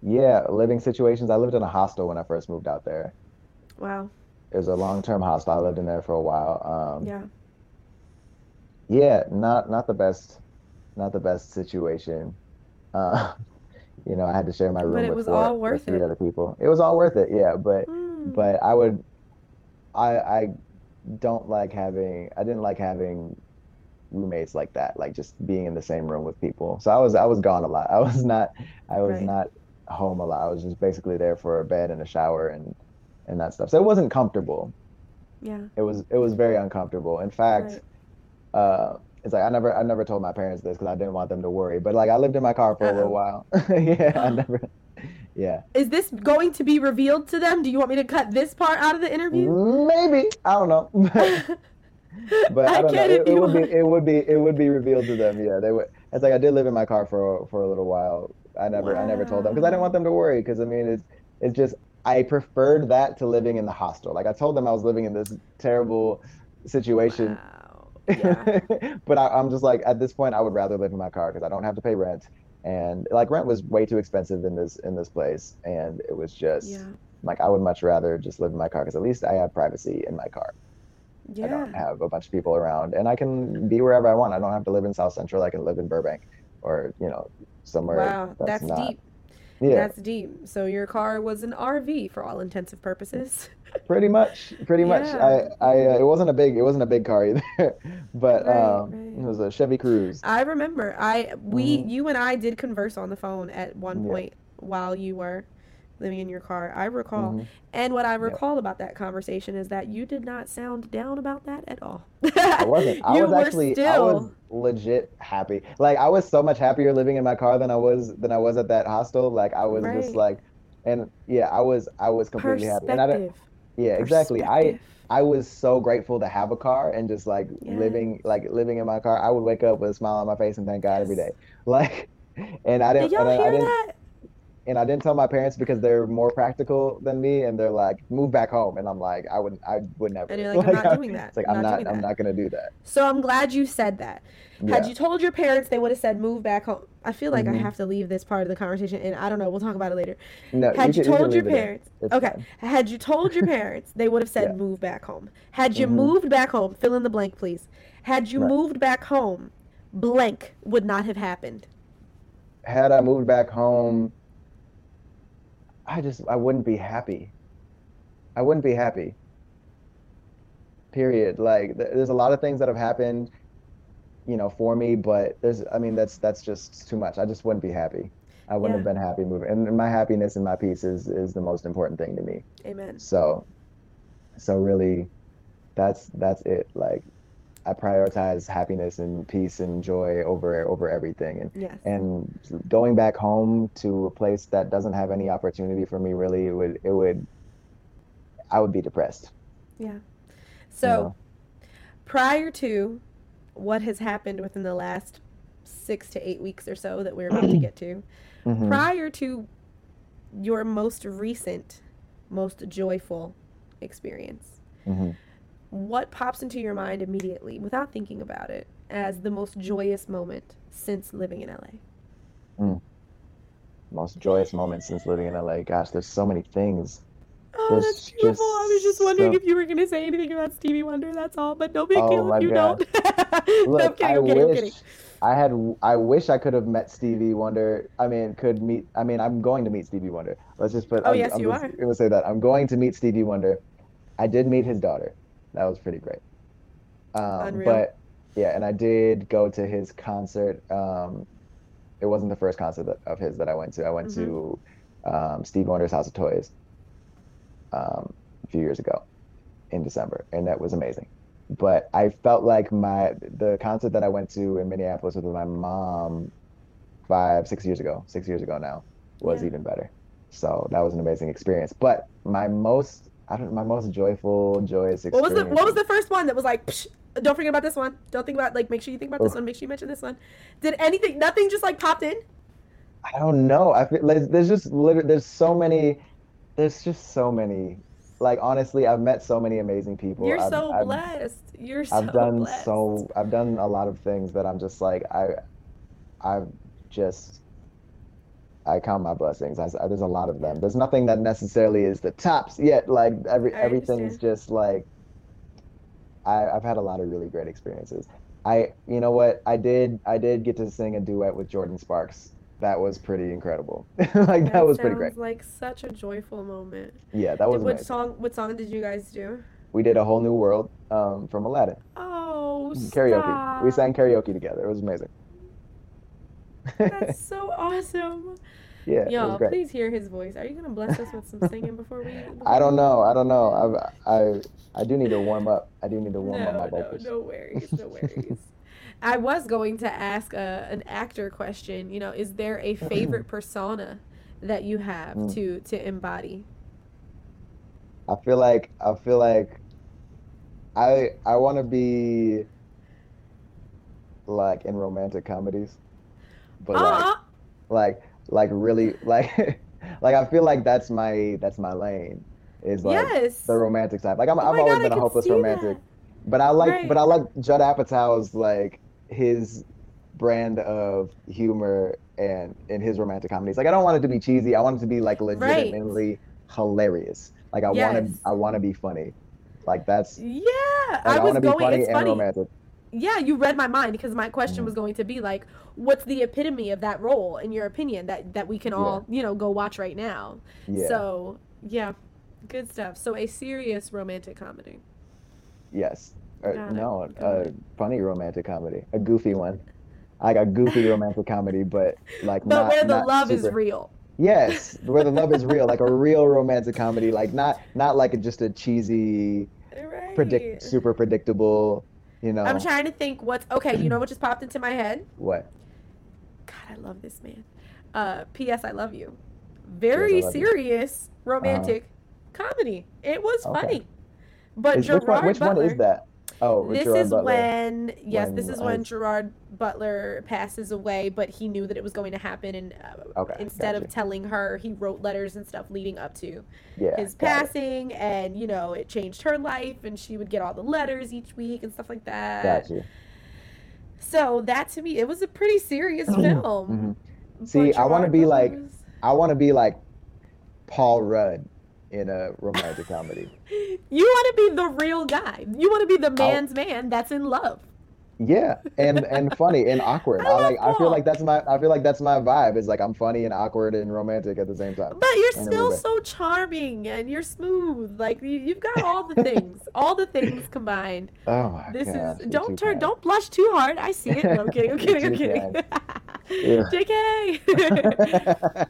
yeah, living situations. I lived in a hostel when I first moved out there. Wow. It was a long-term hostel. I lived in there for a while. Um, Yeah. Yeah not not the best not the best situation uh you know i had to share my room But it with was four all worth three it. other people it was all worth it yeah but Mm. but i would i i don't like having i didn't like having roommates like that like just being in the same room with people so i was i was gone a lot i was not i was Right. not home a lot i was just basically there for a bed and a shower and and that stuff so it wasn't comfortable Yeah. it was it was very uncomfortable in fact Right. Uh it's like I never I never told my parents this because I didn't want them to worry. But like I lived in my car for a little while. yeah, I never. Yeah, Is this going to be revealed to them? Do you want me to cut this part out of the interview? maybe I don't know. but I, don't know. It, it would be it would be it would be revealed to them. Yeah, they would. It's like I did live in my car for for a little while. I never I never told them because I didn't want them to worry. Because I mean it's it's just I preferred that to living in the hostel. Like I told them I was living in this terrible situation. Wow. Yeah. but I, I'm just like at this point, I would rather live in my car because I don't have to pay rent, and like rent was way too expensive in this in this place, and it was just Yeah. like I would much rather just live in my car because at least I have privacy in my car. Yeah. I don't have a bunch of people around, and I can be wherever I want. I don't have to live in South Central. I can live in Burbank, or you know, somewhere Wow. that's, That's not. deep. Yeah, That's deep. So your car was an RV for all intensive purposes. pretty much, pretty much. I, I, uh, it wasn't a big, it wasn't a big car either, but Right, um, right. it was a Chevy Cruze. I remember. I we Mhm. you and I did converse on the phone at one Yeah. point while you were living in your car. I recall. Mhm. And what I recall about that conversation is that you did not sound down about that at all. I wasn't. I You was were actually. I still- was legit happy. Like I was so much happier living in my car than I was than I was at that hostel. Like I was just like, and yeah, I was. I was completely happy. And I. Perspective. Yeah, exactly. I I was so grateful to have a car and just like living like living in my car. I would wake up with a smile on my face and thank God every Yes. day. Like, and I didn't. Did y'all and I, I hear didn't. that? And I didn't tell my parents because they're more practical than me, and they're like, "Move back home," and I'm like, "I wouldn't, I would never." And you're like, "I'm not doing that. It's like I'm I'm not not, I'm not gonna do that. So I'm glad you said that. Had you told your parents, they would have said, "Move back home." I feel like I Mhm. have to leave this part of the conversation, and I don't know. We'll talk about it later. No, Had you, can told your it parents, okay. fine. Had you told your parents, they would have said, Yeah. "Move back home." Had you Mhm. moved back home, fill in the blank, please. Had you Right. moved back home, blank would not have happened. Had I moved back home, I just I wouldn't be happy. I wouldn't be happy. Period. Like th- there's a lot of things that have happened, you know, for me, but there's I mean that's that's just too much. I just wouldn't be happy. I wouldn't Yeah. have been happy moving. And my happiness and my peace is is the most important thing to me. Amen. So so really that's that's it. Like I prioritize happiness and peace and joy over over everything. And Yes. and going back home to a place that doesn't have any opportunity for me really it would it would I would be depressed. yeah. you So know? prior to what has happened within the last six to eight weeks or so that we're about to get to, Mhm. prior to your most recent, most joyful experience, Mhm. What pops into your mind immediately without thinking about it as the most joyous moment since living in LA? Hmm. most joyous moment since living in LA. Gosh, there's so many things. Oh, There's that's beautiful. I was just wondering so- if you were going to say anything about Stevie Wonder. That's all, but no big Oh deal if you God. don't. no, I'm Look, kidding. I I'm kidding. I'm wish kidding. I had I wish I could have met Stevie Wonder. I mean, could meet I mean, I'm going to meet Stevie Wonder. Let's just put Oh, I'm, yes, I'm you just are. gonna say that. I'm going to meet Stevie Wonder. I did meet his daughter. That was pretty great. Um, but yeah, and I did go to his concert. Um, it wasn't the first concert that, of his that I went to. I went to um, Stevie Wonder's House of Toys um, a few years ago in December, and that was amazing. But I felt like my the concert that I went to in Minneapolis with my mom five, six years ago, six years ago now, was Yeah. even better. So that was an amazing experience. But my most, I don't, my most joyful, joyous experience. What was the What was the first one that was like? Psh, don't forget about this one. Don't think about like. Make sure you think about this one. Make sure you mention this one. Did anything? Nothing just like popped in. I don't know. I feel like there's just literally there's so many, there's just so many. Like honestly, I've met so many amazing people. You're I've, so I've, blessed. You're so I've done blessed. so I've done a lot of things that I'm just like I I've just I count my blessings. I, there's a lot of them. There's nothing that necessarily is the tops yet. Like every I everything's understand. just like I, I've had a lot of really great experiences. I you know what I did I did get to sing a duet with Jordin Sparks. That was pretty incredible. like that, was pretty great. Like such a joyful moment. Yeah, that was Did- what amazing. song? What song did you guys do? We did a whole new world um, from Aladdin. Oh, Karaoke. We sang karaoke together. It was amazing. That's so awesome. yeah, Y'all, please hear his voice. Are you gonna bless us with some singing before we? before I don't know. I don't know. I I I do need to warm up. I do need to warm up No, my no, vocals. no worries, no worries. I was going to ask a, an actor question. You know, is there a favorite persona that you have Mm. to to embody? I feel like I feel like I I want to be like in romantic comedies, but like Uh, like like really like like I feel like that's my that's my lane is like yes. the romantic side. Like I'm Oh I've always God, been a hopeless romantic. that. But I like, Right. but I like Judd Apatow's like his brand of humor and in his romantic comedies. Like I don't want it to be cheesy. I want it to be like legitimately hilarious. Like I want to I want to be funny. Like that's. Yeah, Like, I I, was to be going. funny It's and funny. romantic. Yeah, you read my mind because my question Mhm. was going to be like, what's the epitome of that role in your opinion that that we can all you know go watch right now? Yeah. So yeah, good stuff. So a serious romantic comedy. yes. Or, no, a funny romantic comedy, a goofy one. Like a goofy romantic comedy, but like But not, where the love is real. Yes, where the love is real, like a real romantic comedy, like not not like just a cheesy, Right. predict super predictable, you know. I'm trying to think what's okay. You know what just popped into my head? What? God, I love this man. Uh, P.S. I love you. Very love you. Uh-huh. serious romantic comedy. It was Okay. funny. But Is, which Gerard one? Which Butler, one is that? Oh, this Gerard is Butler. when yes, this is when Gerard Butler passes away, but he knew that it was going to happen, and uh, Okay, instead of telling her, he wrote letters and stuff leading up to Yeah, his got it. passing, and you know it changed her life, and she would get all the letters each week and stuff like that. Got you. So that to me, it was a pretty serious film. Mhm. See, I wanna be Butler like- I want to be like Paul Rudd in a romantic comedy. You want to be the real guy. You want to be the man's man that's in love. Yeah, and and funny and awkward. I I, like. love I feel like that's my. I feel like that's my vibe. Is like I'm funny and awkward and romantic at the same time. But you're still so charming and you're smooth. Like you, you've got all the things, all the things combined. Oh my This gosh, is don't turn, don't blush too hard. I see it. No, I'm kidding. I'm kidding. I'm kidding. Yeah. Jk.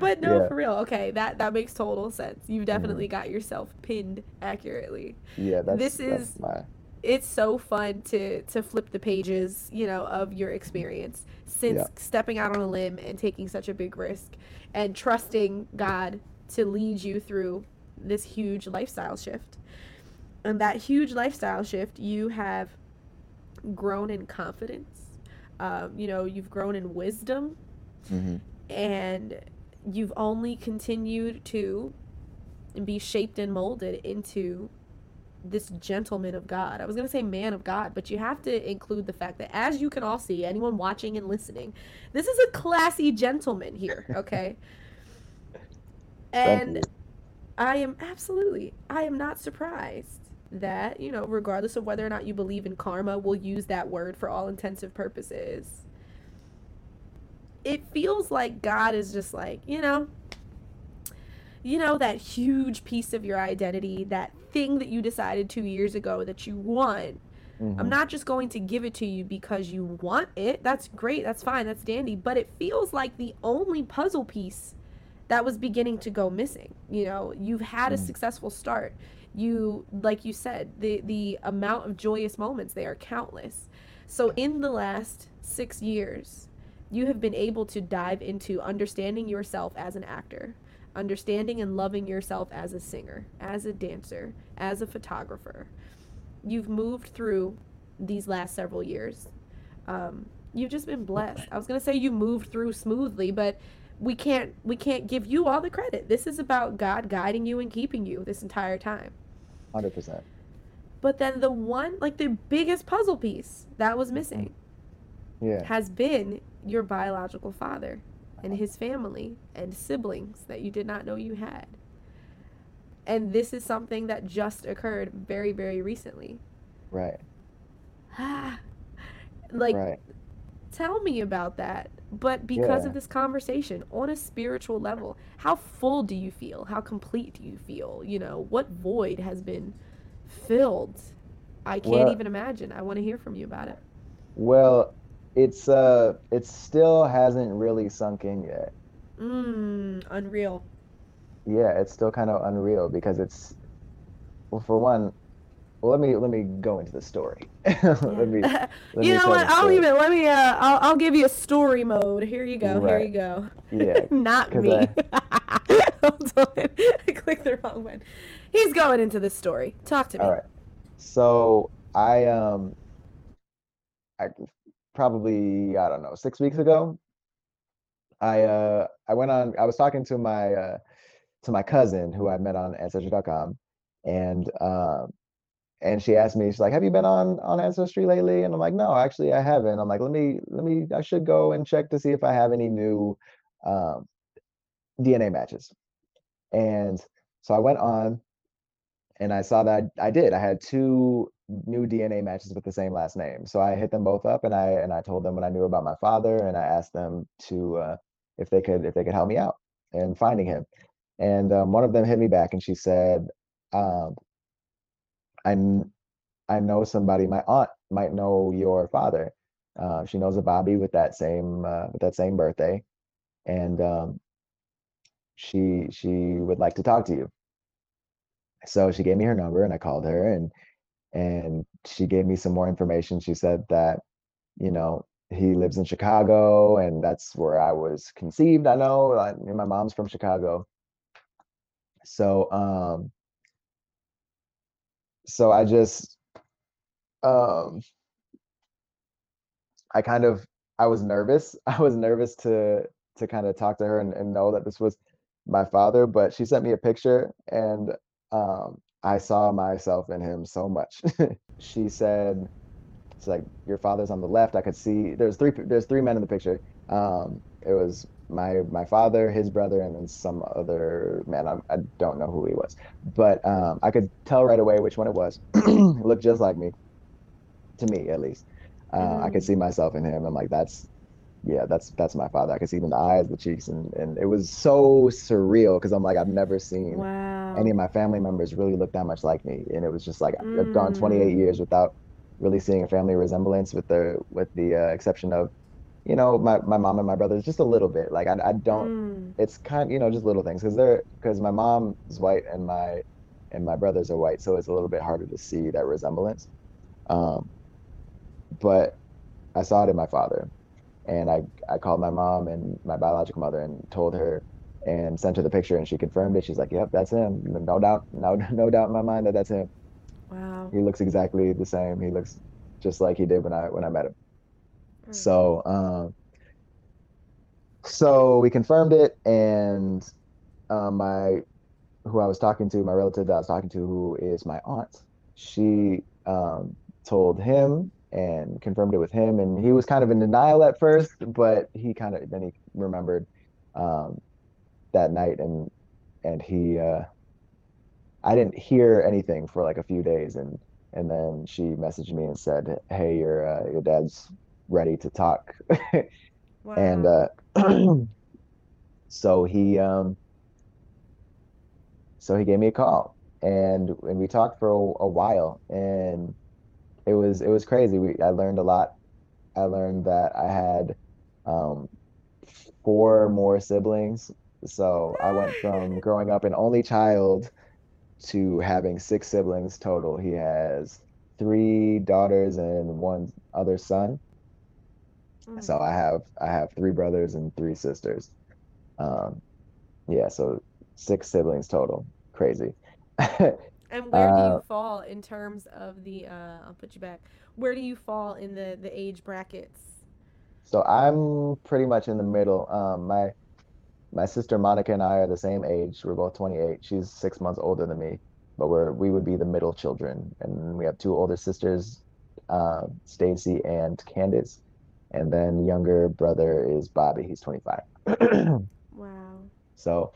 But no, Yeah. for real. Okay, that that makes total sense. You've Mm-hmm. definitely got yourself pinned accurately. yeah, that's This that's is- my. it's so fun to to flip the pages you know of your experience since Yeah. stepping out on a limb and taking such a big risk and trusting god to lead you through this huge lifestyle shift and that huge lifestyle shift you have grown in confidence um, you know you've grown in wisdom mhm. and you've only continued to be shaped and molded into this gentleman of God. I was going to say man of God, but you have to include the fact that as you can all see, anyone watching and listening, this is a classy gentleman here, okay? And. I am absolutely, I am not surprised that, you know, regardless of whether or not you believe in karma, we'll use that word for all intensive purposes. It feels like God is just like, you know, you know, that huge piece of your identity, that thing that you decided two years ago that you want. I'm Mhm. not just going to give it to you because you want it. That's great. That's fine. That's dandy. But it feels like the only puzzle piece that was beginning to go missing. You know, you've had a Mm. successful start. You, like you said, the the amount of joyous moments they are countless. So in the last six years, you have been able to dive into understanding yourself as an actor, understanding and loving yourself as a singer, as a dancer, as a photographer. You've moved through these last several years. Um, you've just been blessed. I was gonna say you moved through smoothly, but we can't we can't give you all the credit. This is about God guiding you and keeping you this entire time. 100%. But then the one like the biggest puzzle piece that was missing Yeah. has been your biological father and his family and siblings that you did not know you had. And this is something that just occurred very, very recently. Right. like, right. tell me about that. But because Yeah. of this conversation, on a spiritual level, how full do you feel? How complete do you feel? You know, what void has been filled? I can't Well- even imagine. I want to hear from you about it. Well, it's uh, it still hasn't really sunk in yet. Mmm, unreal. Yeah, it's still kind of unreal because it's, well, for one, well, let me let me go into the story. Let me let me you know what? I'll even let me. Uh, I'll I'll give you a story mode. Here you go. Here you go. Yeah, Not me. Hold on. I clicked the wrong one. He's going into the story. Talk to me. All right. So I um I probably I don't know six weeks ago I uh I went on I was talking to my uh to my cousin who I met on ancestry.com and um and she asked me she's like have you been on on ancestry lately? And I'm like no actually I haven't. I'm like let me let me I should go and check to see if I have any new um DNA matches. And so I went on and I saw that I did. I had two new DNA matches with the same last name. So I hit them both up and I and I told them what I knew about my father and I asked them to uh, if they could if they could help me out in finding him. And um, one of them hit me back and she said, um, I I know somebody. My aunt might know your father. Uh, she knows a Bobby with that same uh, with that same birthday, and um, she she would like to talk to you so she gave me her number and I called her and and she gave me some more information. She said that, you know, he lives in Chicago and that's where I was conceived. I know, I, my mom's from Chicago. So um so I just um I kind of I was nervous. I was nervous to to kind of talk to her and, and know that this was my father, but she sent me a picture and um I saw myself in him so much. she said it's like your father's on the left. I could see there's three there's three men in the picture. Um it was my my father, his brother, and then some other man. I, I don't know who he was, but um, I could tell right away which one it was. looked just like me, to me at least. Uh, mm. I could see myself in him. I'm like, that's yeah, that's that's my father. I could see even the eyes, the cheeks, and and it was so surreal because I'm like, I've never seen wow. any of my family members really look that much like me, and it was just like mm. I've gone 28 mm. years without really seeing a family resemblance, with the with the uh, exception of you know, my, my mom and my brothers just a little bit. Like I, I don't. Mm. It's kind, of, you know, just little things because they're because my mom is white and my and my brothers are white, so it's a little bit harder to see that resemblance. Um, but I saw it in my father, and I I called my mom and my biological mother and told her and sent her the picture, and she confirmed it. She's like, "Yep, that's him. No doubt, no no doubt in my mind that that's him." Wow. He looks exactly the same. He looks just like he did when I when I met him. Mm. So, um, so we confirmed it, and um, my who I was talking to, my relative that I was talking to, who is my aunt, she um, told him and confirmed it with him, and he was kind of in denial at first, but he kind of then he remembered um, that night, and and he uh, I didn't hear anything for like a few days, and and then she messaged me and said, "Hey, your uh, your dad's ready to talk. wow. And uh, so he um, so he gave me a call and and we talked for a, a, while and it was it was crazy. We I learned a lot. I learned that I had um, four more siblings. So I went from growing up an only child to having six siblings total. He has three daughters and one other son. Mm. So I have I have three brothers and three sisters. Um, yeah, so six siblings total. Crazy. and where do you uh, fall in terms of the? Uh, I'll put you back. Where do you fall in the the age brackets? So I'm pretty much in the middle. Um, my my sister Monica and I are the same age. We're both 28. She's six months older than me, but we're we would be the middle children, and we have two older sisters, uh, Stacy and Candace and then younger brother is Bobby. He's 25. wow. So,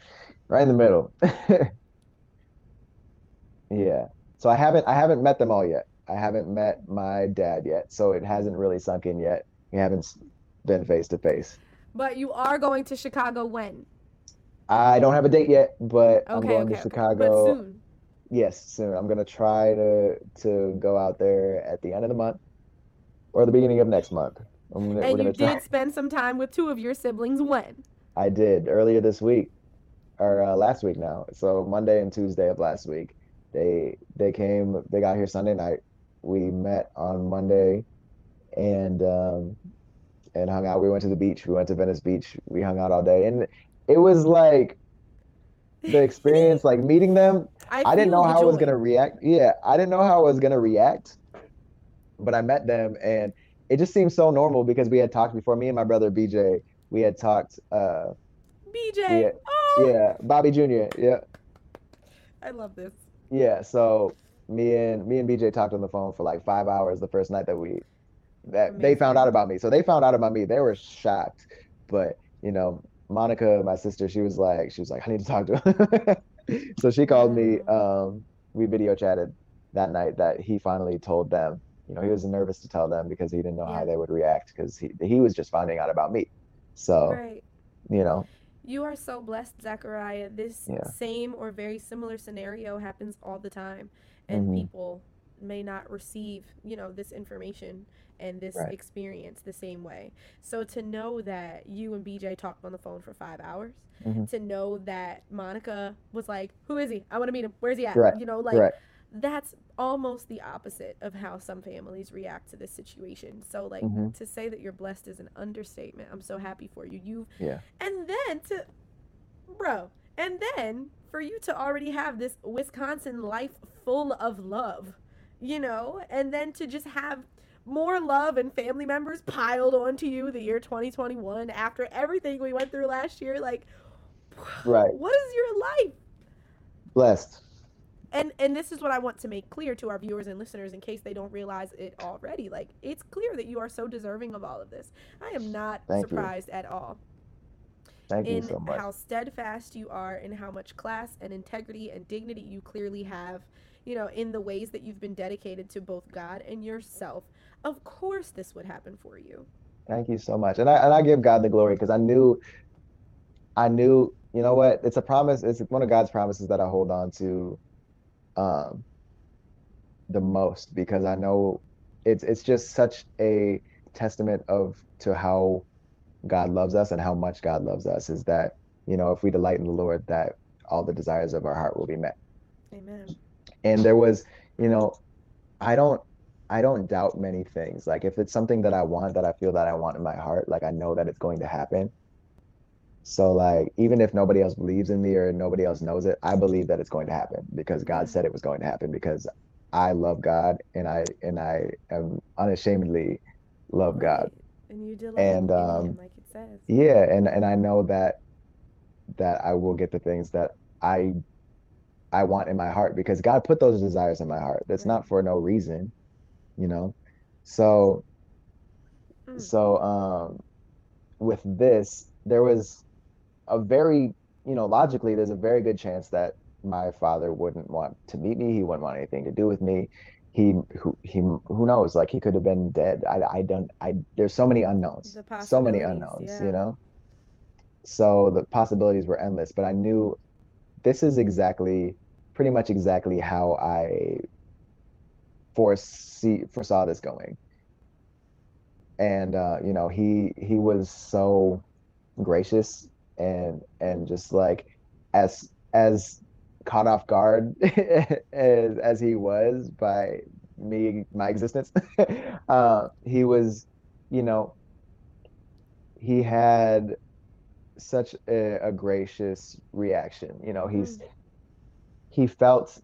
right in the middle. yeah. So I haven't I haven't met them all yet. I haven't met my dad yet, so it hasn't really sunk in yet. We haven't been face to face. But you are going to Chicago when? I don't have a date yet, but okay, I'm going okay, to Chicago. Okay. soon. Yes, soon. I'm gonna try to to go out there at the end of the month or the beginning of next month. Gonna, and you did spend some time with two of your siblings when? I did earlier this week, or uh, last week now. So Monday and Tuesday of last week, they they came. They got here Sunday night. We met on Monday, and um, and hung out. We went to the beach. We went to Venice Beach. We hung out all day, and it was like the experience, like meeting them. I, I didn't know how joy. I was gonna react. Yeah, I didn't know how I was gonna react, but I met them and it just seemed so normal because we had talked before. Me and my brother BJ, we had talked. Uh, BJ. Yeah, oh. yeah, Bobby Jr. Yeah. I love this. Yeah, so me and me and BJ talked on the phone for like five hours the first night that we that Amazing. they found out about me. So they found out about me. They were shocked, but you know, Monica, my sister, she was like, she was like, I need to talk to him. so she called me. Um, we video chatted that night that he finally told them you know, he was nervous to tell them because he didn't know yeah. how they would react because he he was just finding out about me. So, right. you know. You are so blessed, Zachariah. This yeah. same or very similar scenario happens all the time, and mm-hmm. people may not receive, you know, this information and this right. experience the same way. So to know that you and BJ talked on the phone for five hours, mm-hmm. to know that Monica was like, "Who is he? I want to meet him. Where's he at?" Right. You know, like right that's almost the opposite of how some families react to this situation. So like mm-hmm. to say that you're blessed is an understatement. I'm so happy for you. You Yeah. And then to bro, and then for you to already have this Wisconsin life full of love you know, and then to just have more love and family members piled onto you the year 2021 after everything we went through last year. Like, right. What is your life? Blessed. And and this is what I want to make clear to our viewers and listeners in case they don't realize it already. Like, it's clear that you are so deserving of all of this. I am not Thank surprised you. at all. Thank in you so much. how steadfast you are and how much class and integrity and dignity you clearly have you know, in the ways that you've been dedicated to both God and yourself, of course this would happen for you. Thank you so much. And I and I give God the glory because I knew I knew, you know what, it's a promise, it's one of God's promises that I hold on to um the most because I know it's it's just such a testament of to how God loves us and how much God loves us is that, you know, if we delight in the Lord, that all the desires of our heart will be met. Amen. And there was you know i don't i don't doubt many things. Like if it's something that i want that i feel that i want in my heart like i know that it's going to happen so like even if nobody else believes in me or nobody else knows it i believe that it's going to happen because god said it was going to happen because i love god and i and i am unashamedly love god and you delight and um like it says yeah and and i know that that i will get the things that i I want in my heart because God put those desires in my heart. That's right. not for no reason, you know. So mm. so um with this there was a very, you know, logically there's a very good chance that my father wouldn't want to meet me. He wouldn't want anything to do with me. He who he who knows like he could have been dead. I I don't I there's so many unknowns. So many unknowns, yeah. you know. So the possibilities were endless, but I knew this is exactly pretty much exactly how I foresee foresaw this going. And uh, you know, he he was so gracious and and just like as as caught off guard as as he was by me my existence uh, he was you know he had such a, a gracious reaction. You know he's mm he felt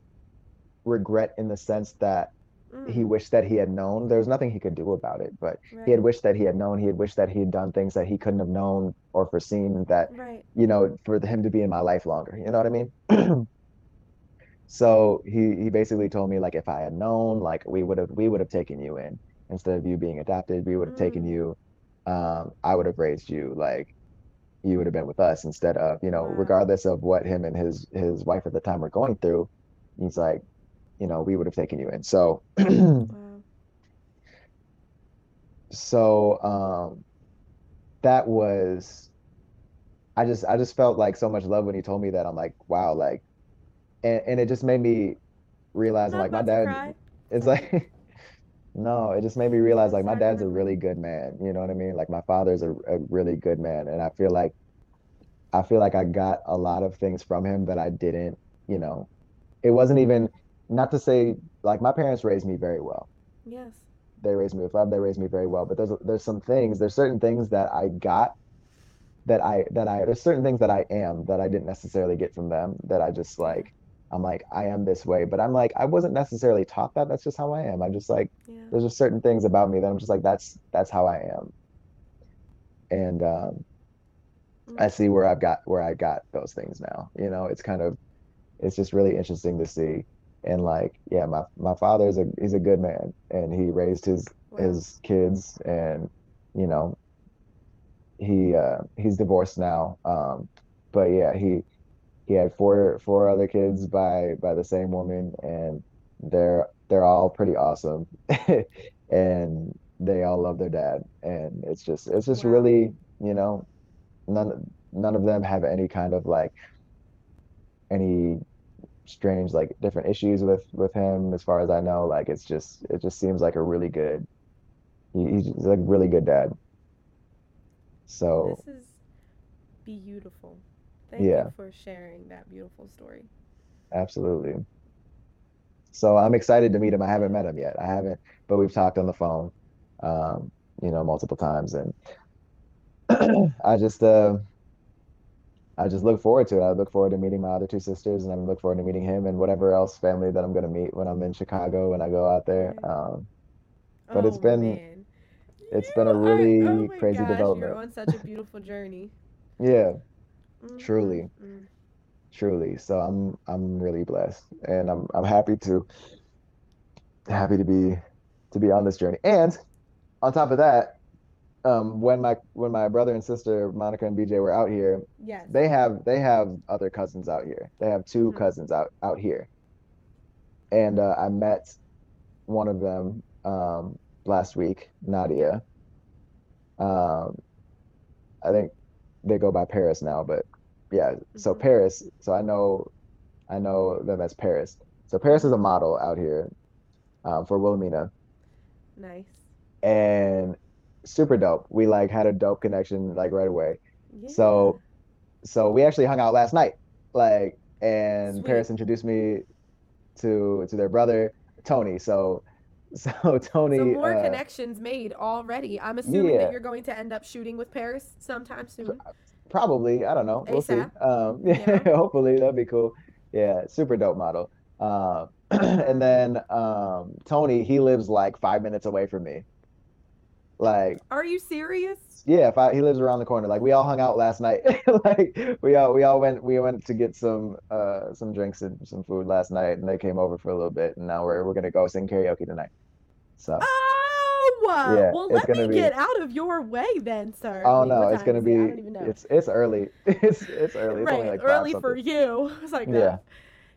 regret in the sense that mm. he wished that he had known. There was nothing he could do about it, but right. he had wished that he had known. He had wished that he had done things that he couldn't have known or foreseen that, right. you know, for him to be in my life longer. You know what I mean? so he he basically told me like if I had known, like we would have we would have taken you in instead of you being adopted. We would have mm. taken you. Um, I would have raised you like you would have been with us instead of you know wow. regardless of what him and his his wife at the time were going through he's like you know we would have taken you in so wow. so um that was i just i just felt like so much love when he told me that i'm like wow like and, and it just made me realize like my dad it's like no, it just made me realize like my dad's a really good man. You know what I mean? Like my father's a, a really good man, and I feel like I feel like I got a lot of things from him that I didn't. You know, it wasn't even not to say like my parents raised me very well. Yes. They raised me with love. They raised me very well. But there's there's some things. There's certain things that I got that I that I there's certain things that I am that I didn't necessarily get from them that I just like I'm like, I am this way. But I'm like, I wasn't necessarily taught that. That's just how I am. I'm just like, yeah. there's just certain things about me that I'm just like, that's that's how I am. And um, I see where I've got where I got those things now. You know, it's kind of it's just really interesting to see. And like, yeah, my my father is a he's a good man and he raised his wow. his kids and you know he uh he's divorced now. Um but yeah, he he had four four other kids by by the same woman and they're they're all pretty awesome and they all love their dad and it's just it's just wow. really you know none none of them have any kind of like any strange like different issues with with him as far as i know like it's just it just seems like a really good he, he's like really good dad so this is beautiful Thank yeah. you for sharing that beautiful story. Absolutely. So I'm excited to meet him. I haven't met him yet. I haven't, but we've talked on the phone, um, you know, multiple times, and I just, uh, I just look forward to it. I look forward to meeting my other two sisters, and I look forward to meeting him and whatever else family that I'm gonna meet when I'm in Chicago when I go out there. Um, but it's been man. it's You been a really are, oh crazy gosh, you're development. on such a beautiful journey. Yeah, Mm, truly, mm, mm. truly. So I'm I'm really blessed, and I'm I'm happy to happy to be to be on this journey. And on top of that, um, when my when my brother and sister Monica and BJ were out here, Yes. they have they have other cousins out here. They have 2 Mhm. cousins out out here, and uh, I met one of them um, last week, Nadia. Um, I think they go by Paris now, but yeah. So Mhm. Paris. So I know I know them as Paris. So Paris is a model out here um, for Wilhelmina, Nice. and super dope. We like had a dope connection like right away. Yeah. So so we actually hung out last night like and Sweet. paris introduced me to to their brother tony so so tony So more uh, connections made already. I'm assuming yeah. that you're going to end up shooting with Paris sometime soon. probably i don't know we'll see um Yeah. hopefully that'd be cool yeah super dope model um and then um tony he lives like five minutes away from me like Are you serious? Yeah, if I, he lives around the corner. Like we all hung out last night. like we all we all went we went to get some uh some drinks and some food last night, and they came over for a little bit, and now we're we're gonna go sing karaoke tonight. So Oh, Yeah, well, let me be- get out of your way then, sir. oh no, it's gonna be it? I don't even know. it's it's early. It's it's early. It's only right, like early for you. It's like Yeah. that.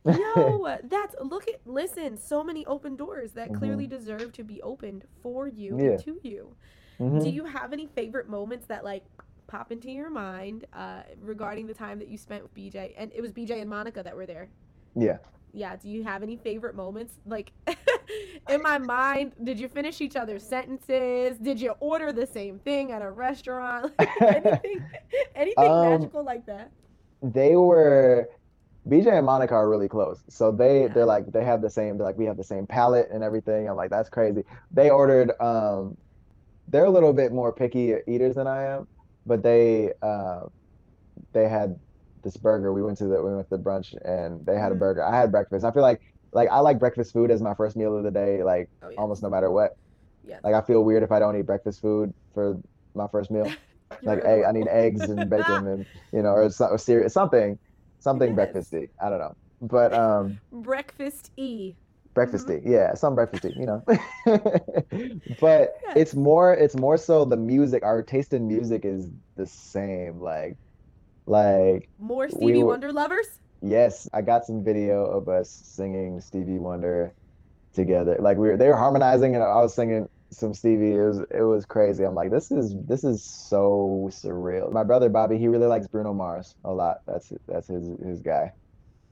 Yo, that's look at listen. So many open doors that Mhm. clearly deserve to be opened for you Yeah. and to you. Mhm. Do you have any favorite moments that like pop into your mind uh, regarding the time that you spent with BJ? And it was BJ and Monica that were there. Yeah. Yeah. Do you have any favorite moments? Like in my mind, did you finish each other's sentences? Did you order the same thing at a restaurant? anything, anything Um, magical like that? They were BJ and Monica are really close. So they Yeah. they're like they have the same they're like we have the same palate and everything. I'm like that's crazy. They ordered um they're a little bit more picky eaters than I am, but they uh they had this burger. We went to the we went to the brunch and they had a Mhm. burger. I had breakfast. I feel like like I like breakfast food as my first meal of the day, like Oh yeah. almost no matter what. Yeah. Like I feel weird if I don't eat breakfast food for my first meal. Like egg, I need eggs and bacon and you know, or, so- or cereal, something, something breakfasty. I don't know, but um, Breakfast E. breakfasty, yeah, some breakfasty, you know. But it's more, it's more so the music. Our taste in music is the same. Like, like More Stevie were- Wonder lovers? yes, I got some video of us singing Stevie Wonder together. Like we were, they were harmonizing, and I was singing some Stevie. It was, it was crazy. I'm like, this is, this is so surreal. My brother Bobby, he really likes Bruno Mars a lot. That's, that's his, his guy.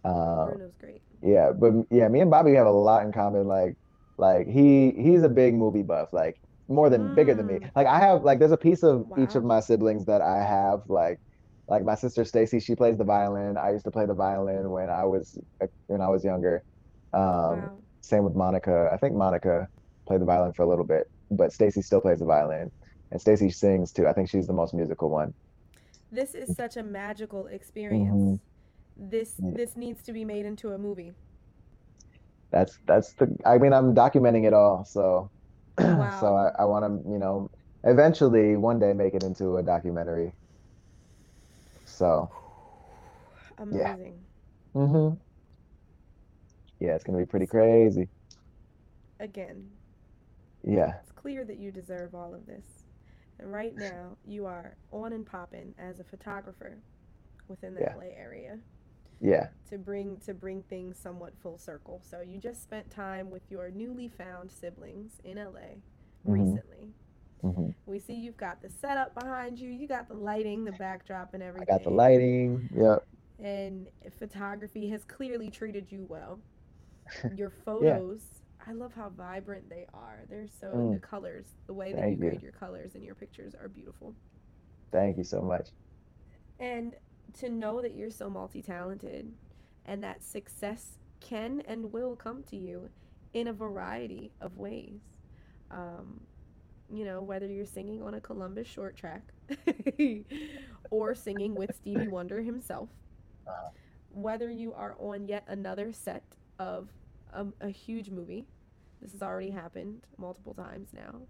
Um, Bruno's great. yeah, but yeah, me and Bobby have a lot in common. Like, like he he's a big movie buff, like more than bigger than me. Mm. Like I have like there's a piece of each of my siblings that I have like like my sister Stacy, she plays the violin. I used to play the violin when I was uh, when I was younger. Um, wow. same with Monica. I think Monica played the violin for a little bit, but Stacy still plays the violin. And Stacy sings too. I think she's the most musical one. This is such a magical experience. This Mm-hmm. Yeah. this needs to be made into a movie. That's that's the I mean I'm documenting it all, so so I, I want to, you know, eventually one day make it into a documentary. So, Amazing. hmm Yeah, it's gonna be pretty crazy. Again, Yeah, it's clear that you deserve all of this. And right now, you are on and popping as a photographer within the Yeah. LA area yeah, to bring to bring things somewhat full circle. So you just spent time with your newly found siblings in LA Mhm. recently. hmm We see you've got the setup behind you, you got the lighting, the backdrop, and I everything. got the lighting. Yep. and photography has clearly treated you well. Your photos, I love how vibrant they are. They're so Mm. the colors, the way that Thank you you. grade your colors in your pictures are beautiful. Thank you so much. And to know that you're so multi-talented and that success can and will come to you in a variety of ways. Um, you know, whether you're singing on a Columbus Short track or singing with Stevie Wonder himself, uh-huh. whether you are on yet another set of a, a huge movie, this has already happened multiple times now,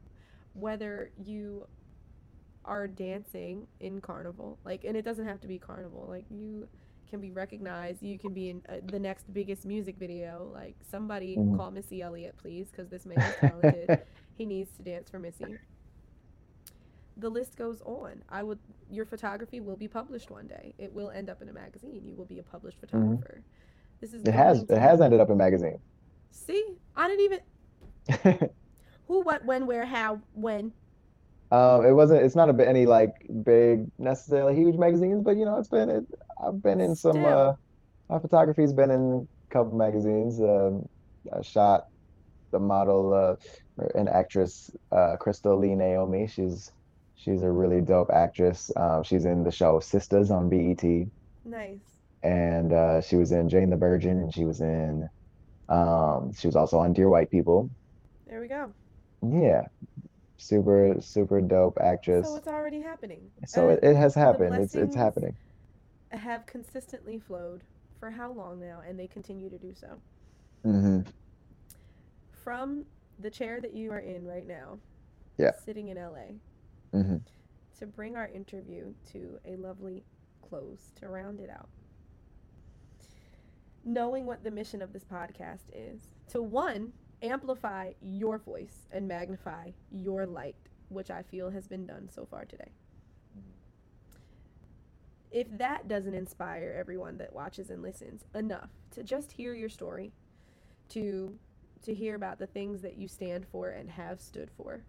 whether you are dancing in carnival, like, and it doesn't have to be carnival, like, you can be recognized. You can be in uh, the next biggest music video. Like somebody mm-hmm. call Missy Elliott, please, because this man is talented. he needs to dance for Missy. The list goes on. I would. Your photography will be published one day. It will end up in a magazine. You will be a published mm-hmm. photographer. Mm-hmm. This is. It has. It has ended up in magazine. See, I didn't even. Who, what, when, where, how, when. Um, it wasn't. It's not a any like big necessarily huge magazines, but you know, it's been. It, I've been in some. Still. Uh, my photography's been in a couple magazines. Um, I shot the model uh, and actress uh, Crystal Lee Naomi. She's she's a really dope actress. Um, she's in the show Sistas on BET. Nice. And uh, she was in Jane the Virgin, and she was in. Um, she was also on Dear White People. There we go. Yeah, super super dope actress. So it's already happening. So it, it has happened. It's it's happening. Have consistently flowed for how long now, and they continue to do so. Mm-hmm. From the chair that you are in right now, yeah, sitting in LA, mm-hmm. to bring our interview to a lovely close to round it out. Knowing what the mission of this podcast is, to one amplify your voice and magnify your light, which I feel has been done so far today. If that doesn't inspire everyone that watches and listens enough to just hear your story, to to hear about the things that you stand for and have stood for,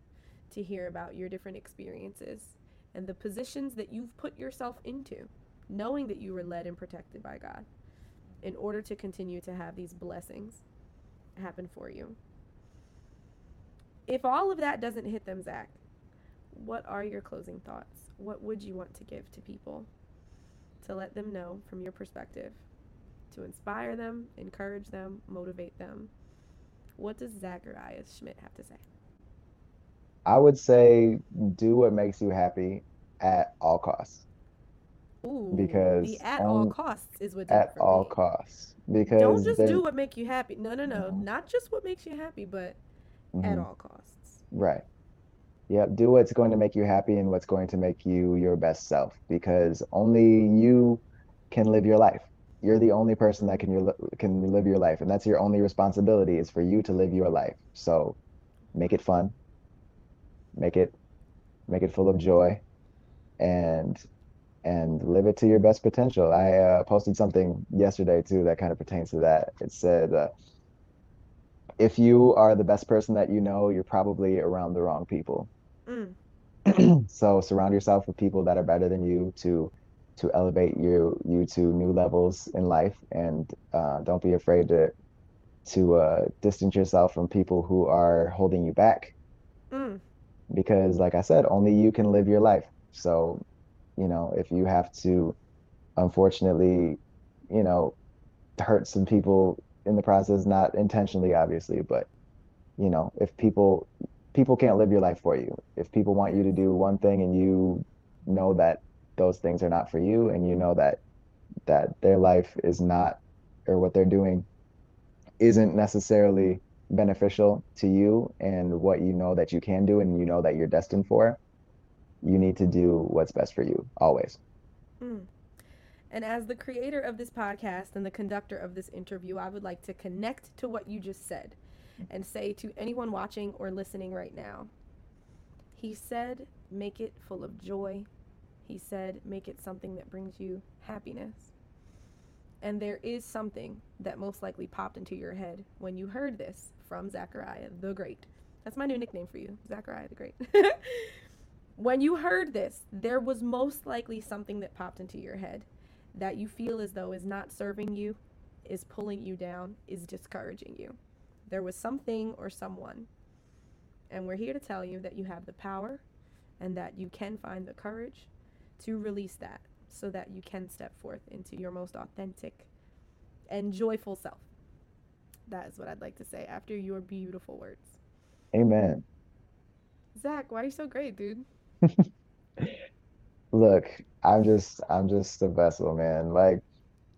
to hear about your different experiences and the positions that you've put yourself into, knowing that you were led and protected by God in order to continue to have these blessings happen for you. If all of that doesn't hit them, Zach, what are your closing thoughts? What would you want to give to people to let them know from your perspective, to inspire them, encourage them, motivate them? What does Zachariah Schmitt have to say? I would say do what makes you happy at all costs. Ooh, because the at all costs is what at all me. costs because don't just do what make you happy. No, no, no, not just what makes you happy, but mm-hmm. at all costs. Right. Yep. Do what's going to make you happy and what's going to make you your best self because only you can live your life. You're the only person that can your, can live your life, and that's your only responsibility is for you to live your life. So, make it fun. Make it, make it full of joy, and and live it to your best potential. I uh, posted something yesterday too that kind of pertains to that. It said, uh, if you are the best person that you know, you're probably around the wrong people. Mm. so surround yourself with people that are better than you to to elevate you you to new levels in life, and uh, don't be afraid to to uh, distance yourself from people who are holding you back. Mm. Because, like I said, only you can live your life. So you know, if you have to, unfortunately, you know, hurt some people in the process, not intentionally, obviously, but you know, if people people can't live your life for you. If people want you to do one thing and you know that those things are not for you, and you know that that their life is not, or what they're doing, isn't necessarily beneficial to you and what you know that you can do and you know that you're destined for you need to do what's best for you always. Mm. And as the creator of this podcast and the conductor of this interview, I would like to connect to what you just said and say to anyone watching or listening right now He said, make it full of joy. He said, make it something that brings you happiness. And there is something that most likely popped into your head when you heard this from Zachariah the Great. That's my new nickname for you, Zachariah the Great. When you heard this, there was most likely something that popped into your head that you feel as though is not serving you, is pulling you down, is discouraging you. There was something or someone. And we're here to tell you that you have the power and that you can find the courage to release that so that you can step forth into your most authentic and joyful self. That is what I'd like to say after your beautiful words. Amen. Zach, why are you so great, dude? Look, I'm just I'm just a vessel, man. Like,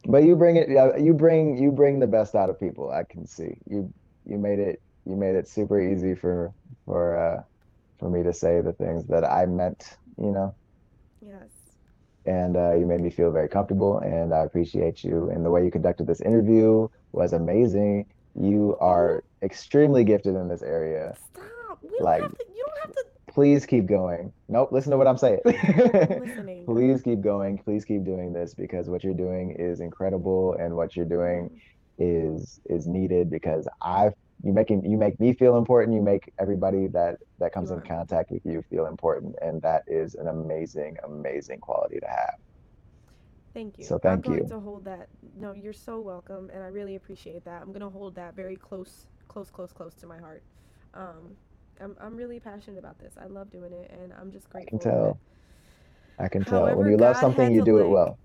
but you bring it. You bring you bring the best out of people. I can see you. You made it. You made it super easy for for uh for me to say the things that I meant. You know. Yes. and uh, you made me feel very comfortable and i appreciate you and the way you conducted this interview was amazing you are extremely gifted in this area Stop. We Like- have to. You don't have to. Please keep going nope listen to what i'm saying Listening. please keep going please keep doing this because what you're doing is incredible and what you're doing is is needed because i you making you make me feel important you make everybody that that comes You in contact with you feel important and that is an amazing amazing quality to have Thank you. So I'm thank going you. to hold that. No, you're so welcome, and I really appreciate that. I'm gonna hold that very close, close, close, close to my heart. Um, I'm I'm really passionate about this. I love doing it, and I'm just grateful. i can tell i can tell However, when you love something you do it well.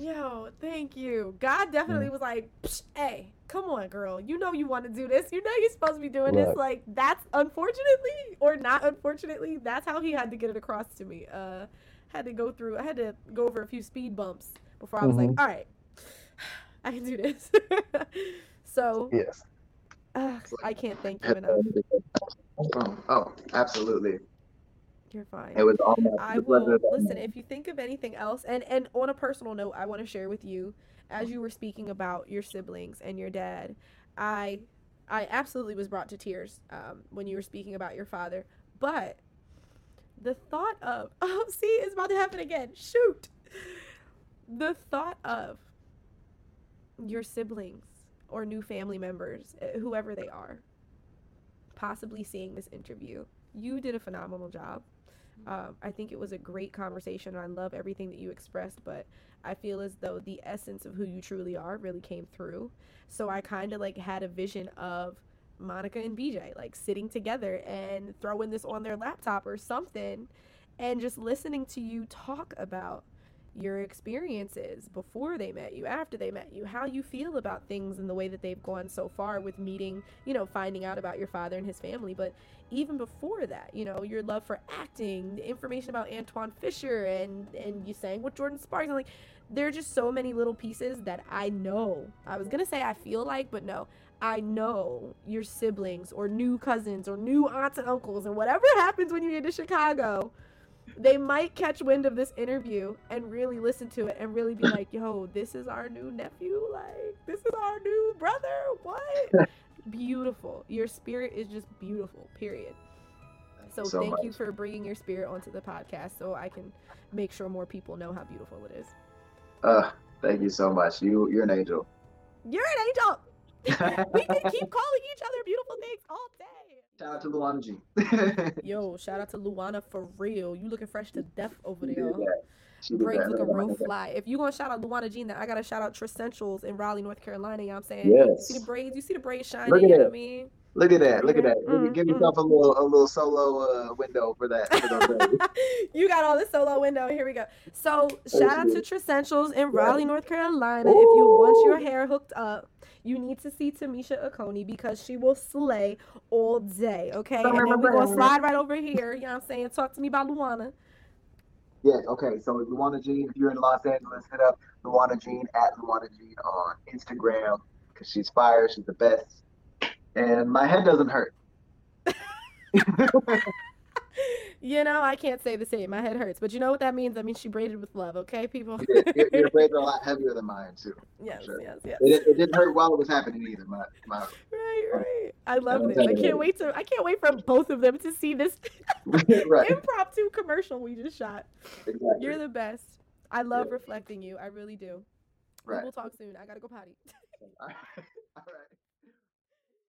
Yo, thank you. God definitely was like, Psh, "Hey, come on, girl. You know you want to do this. You know you're supposed to be doing this. Like that's unfortunately or not unfortunately, that's how he had to get it across to me. Uh, had to go through. I had to go over a few speed bumps before I was like, Mhm. all right, I can do this. so yes uh, I can't thank you enough. Oh, oh, absolutely. You're fine. It was all my I will listen. If you think of anything else, and and on a personal note, I want to share with you, as you were speaking about your siblings and your dad, I I absolutely was brought to tears um, when you were speaking about your father. But the thought of oh, see, it's about to happen again. Shoot, the thought of your siblings or new family members, eh, whoever they are, possibly seeing this interview. You did a phenomenal job. Um, I think it was a great conversation. I love everything that you expressed, but I feel as though the essence of who you truly are really came through. So I kind of like had a vision of Monica and BJ like sitting together and throwing this on their laptop or something and just listening to you talk about your experiences before they met you, after they met you, how you feel about things and the way that they've gone so far with meeting, you know, finding out about your father and his family, but even before that, you know, your love for acting, the information about Antwone Fisher and and you sang with Jordin Sparks and like there are just so many little pieces that I know. I was to say I feel like, but no. I know your siblings or new cousins or new aunts and uncles and whatever happens when you get to Chicago, they might catch wind of this interview and really listen to it and really be like, "Yo, this is our new nephew. Like, this is our new brother. What?" beautiful. Your spirit is just beautiful. Period. So, so thank much. you for bringing your spirit onto the podcast so I can make sure more people know how beautiful it is. Uh, thank you so much. You you're an angel. You're an angel. we can keep calling each other beautiful things all day. Shout out to Luana G. Yo, shout out to Luana for real. You looking fresh to death over there. did did Braids that. real fly. If you gonna shout out Luana Jean, then I gotta shout out Tressentials in Raleigh, North Carolina. You know what I'm saying? You see the braids? You see the braids shining? Look You at know that. what I mean? Look at that. Look at that. Mm, Give, mm. yourself a little a little solo uh, window for that. For you got all the solo window. Here we go. So shout out to Tressentials in Raleigh, North Carolina. If you want your hair hooked up, you need to see Tamisha Okoni because she will slay all day. Okay, and then we're gonna slide right over here. You know what I'm saying? Talk to me about Luana. Yes, okay. So Luana Jean, if you're in Los Angeles, hit up Luana Jean at Luana Jean on Instagram because she's fire. She's the best. And my head doesn't hurt. You know, I can't say the same. My head hurts, but you know what that means? I mean, she braided with love. Okay, people. Your, your, braids are a lot heavier than mine too. yes, sure. yes, yes. It, it didn't hurt while it was happening either. My, my Right, right. I love I'm this. I can't wait to. I can't wait for both of them to see this right. impromptu commercial we just shot. Exactly. You're the best. I love reflecting you. I really do. Right. We'll talk soon. I gotta go potty. All right. All right.